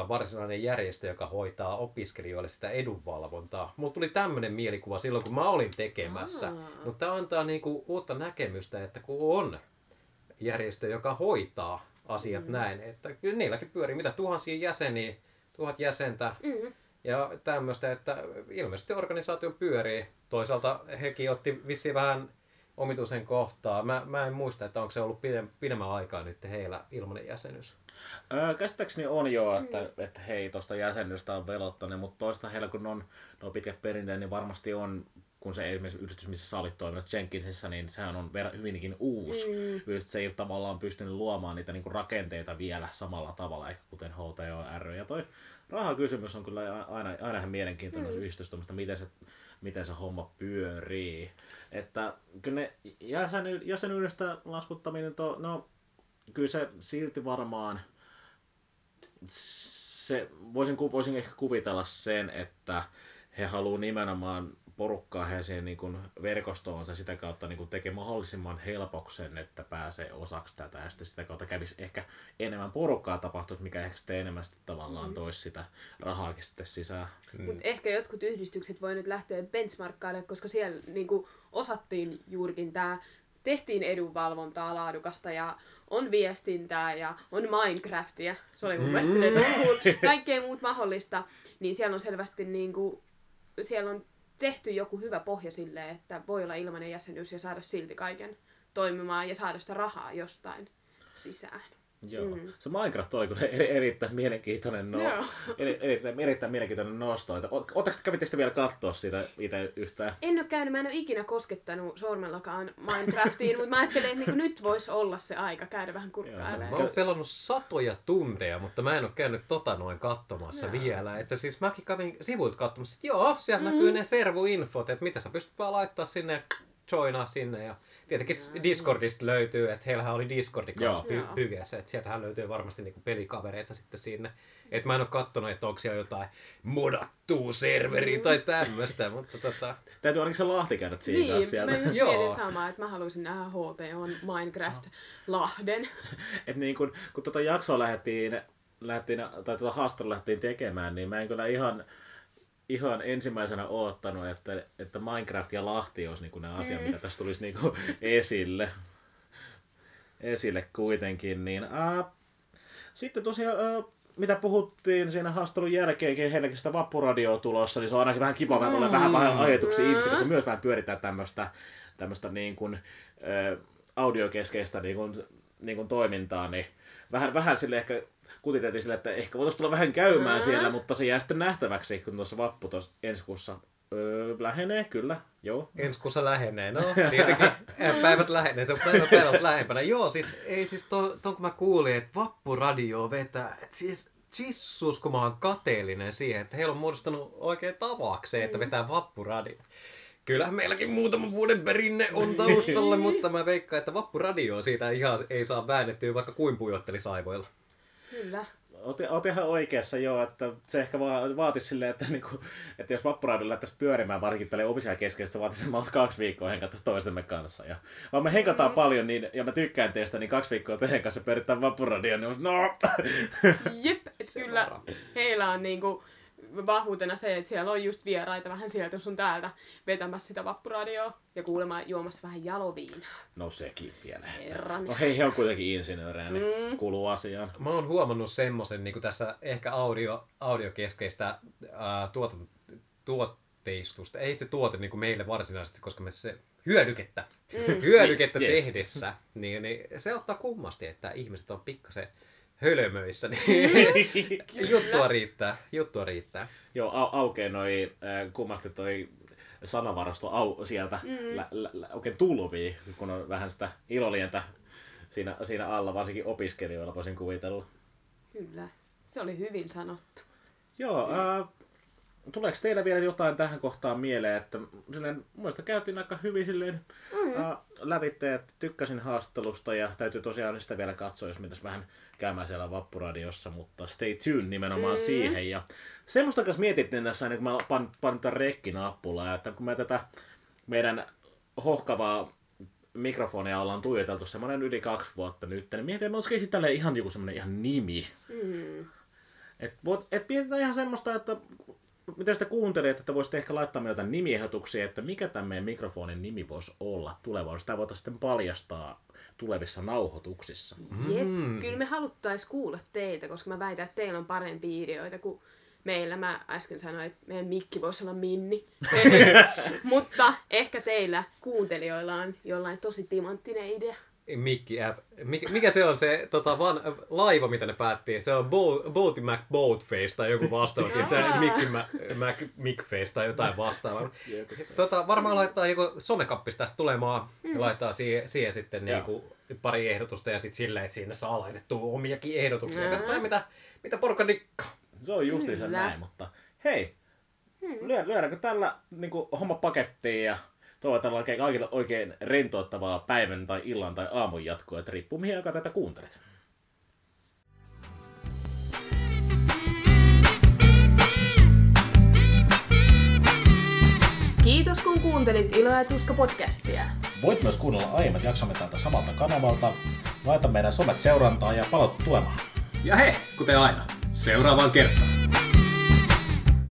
varsinainen järjestö, joka hoitaa opiskelijoille sitä edunvalvontaa. Mulla tuli tämmöinen mielikuva silloin, kun mä olin tekemässä. Mutta tämä antaa niinku uutta näkemystä, että kun on järjestö, joka hoitaa asiat mm. näin, että kyllä niilläkin pyörii mitä tuhansia jäseniä, tuhat jäsentä, mm. ja tämmöistä, että ilmeisesti organisaatio pyörii. Toisaalta hekin otti vissiin vähän omituisen kohtaa. Mä, mä en muista, että onko se ollut pidemmän aikaa nyt heillä ilmainen jäsenyys. Öö, käsittääkseni on jo, että, mm. että hei, tuosta jäsenystä on velottaneet, mutta toista heillä kun on no pitkät perinteet, niin varmasti on kun se esimerkiksi yritys, missä sä olit toiminut Jenkinsissa, niin sehän on ver- hyvinkin uusi mm. yritys. Se ei ole tavallaan pystynyt luomaan niitä niinku rakenteita vielä samalla tavalla, ehkä kuten HTO ry. Ja toi rahakysymys on kyllä aina, aina ihan mielenkiintoinen mm. yhdistys, miten se, miten se homma pyörii. Että kyllä ne jäseny, jäsenyydestä laskuttaminen, to, no kyllä se silti varmaan, se, voisin, voisin ehkä kuvitella sen, että he haluaa nimenomaan porukkaa he siihen niin kuin verkostoonsa sitä kautta niin kuin tekee mahdollisimman helpoksen, että pääsee osaksi tätä ja sitten sitä kautta kävisi ehkä enemmän porukkaa tapahtua, mikä ehkä sitten enemmän sitten tavallaan toisi sitä rahaakin sitten sisään. Mutta ehkä jotkut yhdistykset voi nyt lähteä benchmarkkailemaan, koska siellä niinku osattiin juurikin tämä, tehtiin edunvalvontaa laadukasta ja on viestintää ja on Minecraftia. Se oli mun mielestä silleen, että kaikkea muut mahdollista. Niin siellä on selvästi niinku, siellä on tehty joku hyvä pohja sille, että voi olla ilmainen jäsenyys ja saada silti kaiken toimimaan ja saada sitä rahaa jostain sisään. Joo. Mm. Se Minecraft oli kyllä eri, erittäin mielenkiintoinen, no, <laughs> eri, erittäin, erittäin mielenkiintoinen nosto. Että, Oletteko kävitte sitä vielä katsoa siitä itse yhtään? En ole käynyt, mä en ole ikinä koskettanut sormellakaan Minecraftiin, mutta mä ajattelin, että niinku nyt voisi olla se aika käydä vähän Mä kurkkailemaan. oon pelannut satoja tunteja, mutta mä en ole käynyt tota noin katsomassa Joo. vielä. Että siis mäkin kävin sivuilta katsomassa, että joo, siellä mm. näkyy ne servuinfot, että mitä sä pystyt vaan laittaa sinne, joinaa sinne. Ja tietenkin Discordista löytyy, että heillähän oli Discordi kanssa py- hygeessä, että sieltähän löytyy varmasti niinku pelikavereita sitten sinne. Että mä en ole kattonut, että onko siellä jotain modattua serveriä tai tämmöistä, <laughs> mutta tota... Täytyy ainakin se Lahti käydä siinä Niin, taas sieltä. mä just mietin samaa, että mä haluaisin nähdä HTOn Minecraft-lahden. <laughs> Et niin kun, kun tota jaksoa lähdettiin, lähdettiin tai tota haastattelua lähdettiin tekemään, niin mä en kyllä ihan, ihan ensimmäisenä oottanut, että, että Minecraft ja Lahti olisi niin ne asiat, mitä tässä tulisi niin <laughs> esille. Esille kuitenkin. Niin, ää, sitten tosiaan, ää, mitä puhuttiin siinä haastattelun jälkeenkin, heilläkin sitä vappuradioa tulossa, niin se on ainakin vähän kiva vähän olla vähän, vähän ajatuksia ihmistä, koska se myös vähän pyörittää tämmöistä, tämmöistä niin kuin, ää, audiokeskeistä niin kuin, niin kuin toimintaa, niin vähän, vähän sille ehkä kutiteltiin sille, että ehkä voitaisiin tulla vähän käymään siellä, mutta se jää sitten nähtäväksi, kun tuossa vappu tuossa ensi kuussa öö, lähenee, kyllä, joo. Ensi kuussa lähenee, no <laughs> tietenkin päivät lähenee, se on päivät päivät lähempänä. Joo, siis ei siis ton, ton kun mä kuulin, että vappuradio vetää, että siis jissus, kun mä oon kateellinen siihen, että heillä on muodostanut oikein tavakseen, että vetää vappuradio. Kyllähän meilläkin muutaman vuoden perinne on taustalla, <laughs> mutta mä veikkaan, että vappuradio siitä ihan ei saa väännettyä, vaikka kuin pujottelisi aivoilla. Kyllä. Oot, oot ihan oikeassa joo, että se ehkä va- vaatisi silleen, että, niinku, että jos vappuradio lähtäisi pyörimään varsinkin tälle opiskelija keskeistä, se vaatisi semmoista kaksi viikkoa henkattaisi toistemme kanssa. Ja, vaan me henkataan mm. paljon niin, ja mä tykkään teistä, niin kaksi viikkoa teidän kanssa pyörittää vappuradio, niin no, Jep, kyllä heillä on niinku vahvuutena se, että siellä on just vieraita vähän sieltä sun täältä vetämässä sitä vappuradioa ja kuulemma juomassa vähän jaloviinaa. no sekin vielä. Herran. No hei, he on kuitenkin insinöörejä, niin mm. kuuluu asiaan. Mä oon huomannut semmoisen niin tässä ehkä audio, audiokeskeistä ää, tuota, tuotteistusta. Ei se tuote niin kuin meille varsinaisesti, koska me se hyödykettä, mm. hyödykettä Yes, yes. tehdessä, niin, niin se ottaa kummasti, että ihmiset on pikkasen hölmöissä, niin juttua riittää, juttua riittää. Joo, au, aukeaa noi äh, kummasti toi sanavarasto au, sieltä mm. lä, lä, lä, oikein tulvii, kun on vähän sitä ilolientä siinä, siinä alla, varsinkin opiskelijoilla voisin kuvitella. Kyllä. Se oli hyvin sanottu. Joo, äh, tuleeko teillä vielä jotain tähän kohtaan mieleen, että silleen, mun mielestä käytiin aika hyvin silleen mm. äh, lävitte, että tykkäsin haastattelusta ja täytyy tosiaan sitä vielä katsoa, jos mitäs vähän käymään siellä Vappuradiossa, mutta stay tuned nimenomaan mm. siihen. Ja semmoista kanssa mietittiin tässä, niin kun mä pan, pan tämän rekkinappulaa, että kun me tätä meidän hohkavaa mikrofonia ollaan tuijoteltu semmoinen yli kaksi vuotta nyt, niin mietin, että olisiko tälle ihan joku semmoinen ihan nimi. Mm. Et, voit, et mietitään ihan semmoista, että mitä sitä kuuntelet, että voisitte ehkä laittaa meille jotain nimiehdotuksia, että mikä tämän meidän mikrofonin nimi voisi olla tulevaisuudessa. Sitä voitaisiin sitten paljastaa tulevissa nauhoituksissa. Jep. Kyllä me haluttais kuulla teitä, koska mä väitän, että teillä on parempia ideoita kuin meillä. Mä äsken sanoin, että meidän mikki voisi olla Minni. <laughs> Mutta ehkä teillä kuuntelijoilla on jollain tosi timanttinen idea. Mikki app. Mikä, mikä se on se tota, van, laiva, mitä ne päättiin? Se on Bo, Boaty Mac Boatface tai joku vastaava. se. Mickey Mac, Mac Mickface tai jotain vastaavaa. <laughs> tota, varmaan laittaa joku somekappis tästä tulemaan ja laittaa siihen, siihen sitten Joo. niinku pari ehdotusta ja sitten silleen, että siinä saa laitettua omiakin ehdotuksia. Jaa. Katsotaan, mitä, mitä porukka dikkaa. Se on justiinsa näin, mutta hei, lyö, lyödäänkö tällä niin kuin, homma pakettiin ja toivotellaan oikein, kaikille oikein rentouttavaa päivän tai illan tai aamun jatkoa, että riippuu mihin aikaan tätä kuuntelet. Kiitos Kiitos kun kuuntelit Ilo ja Tuska podcastia. Voit myös kuunnella aiemmat jaksomme tältä samalta kanavalta. Laita meidän somet seurantaa ja palautu tulemaan. Ja hei, kuten aina, seuraavaan kertaan.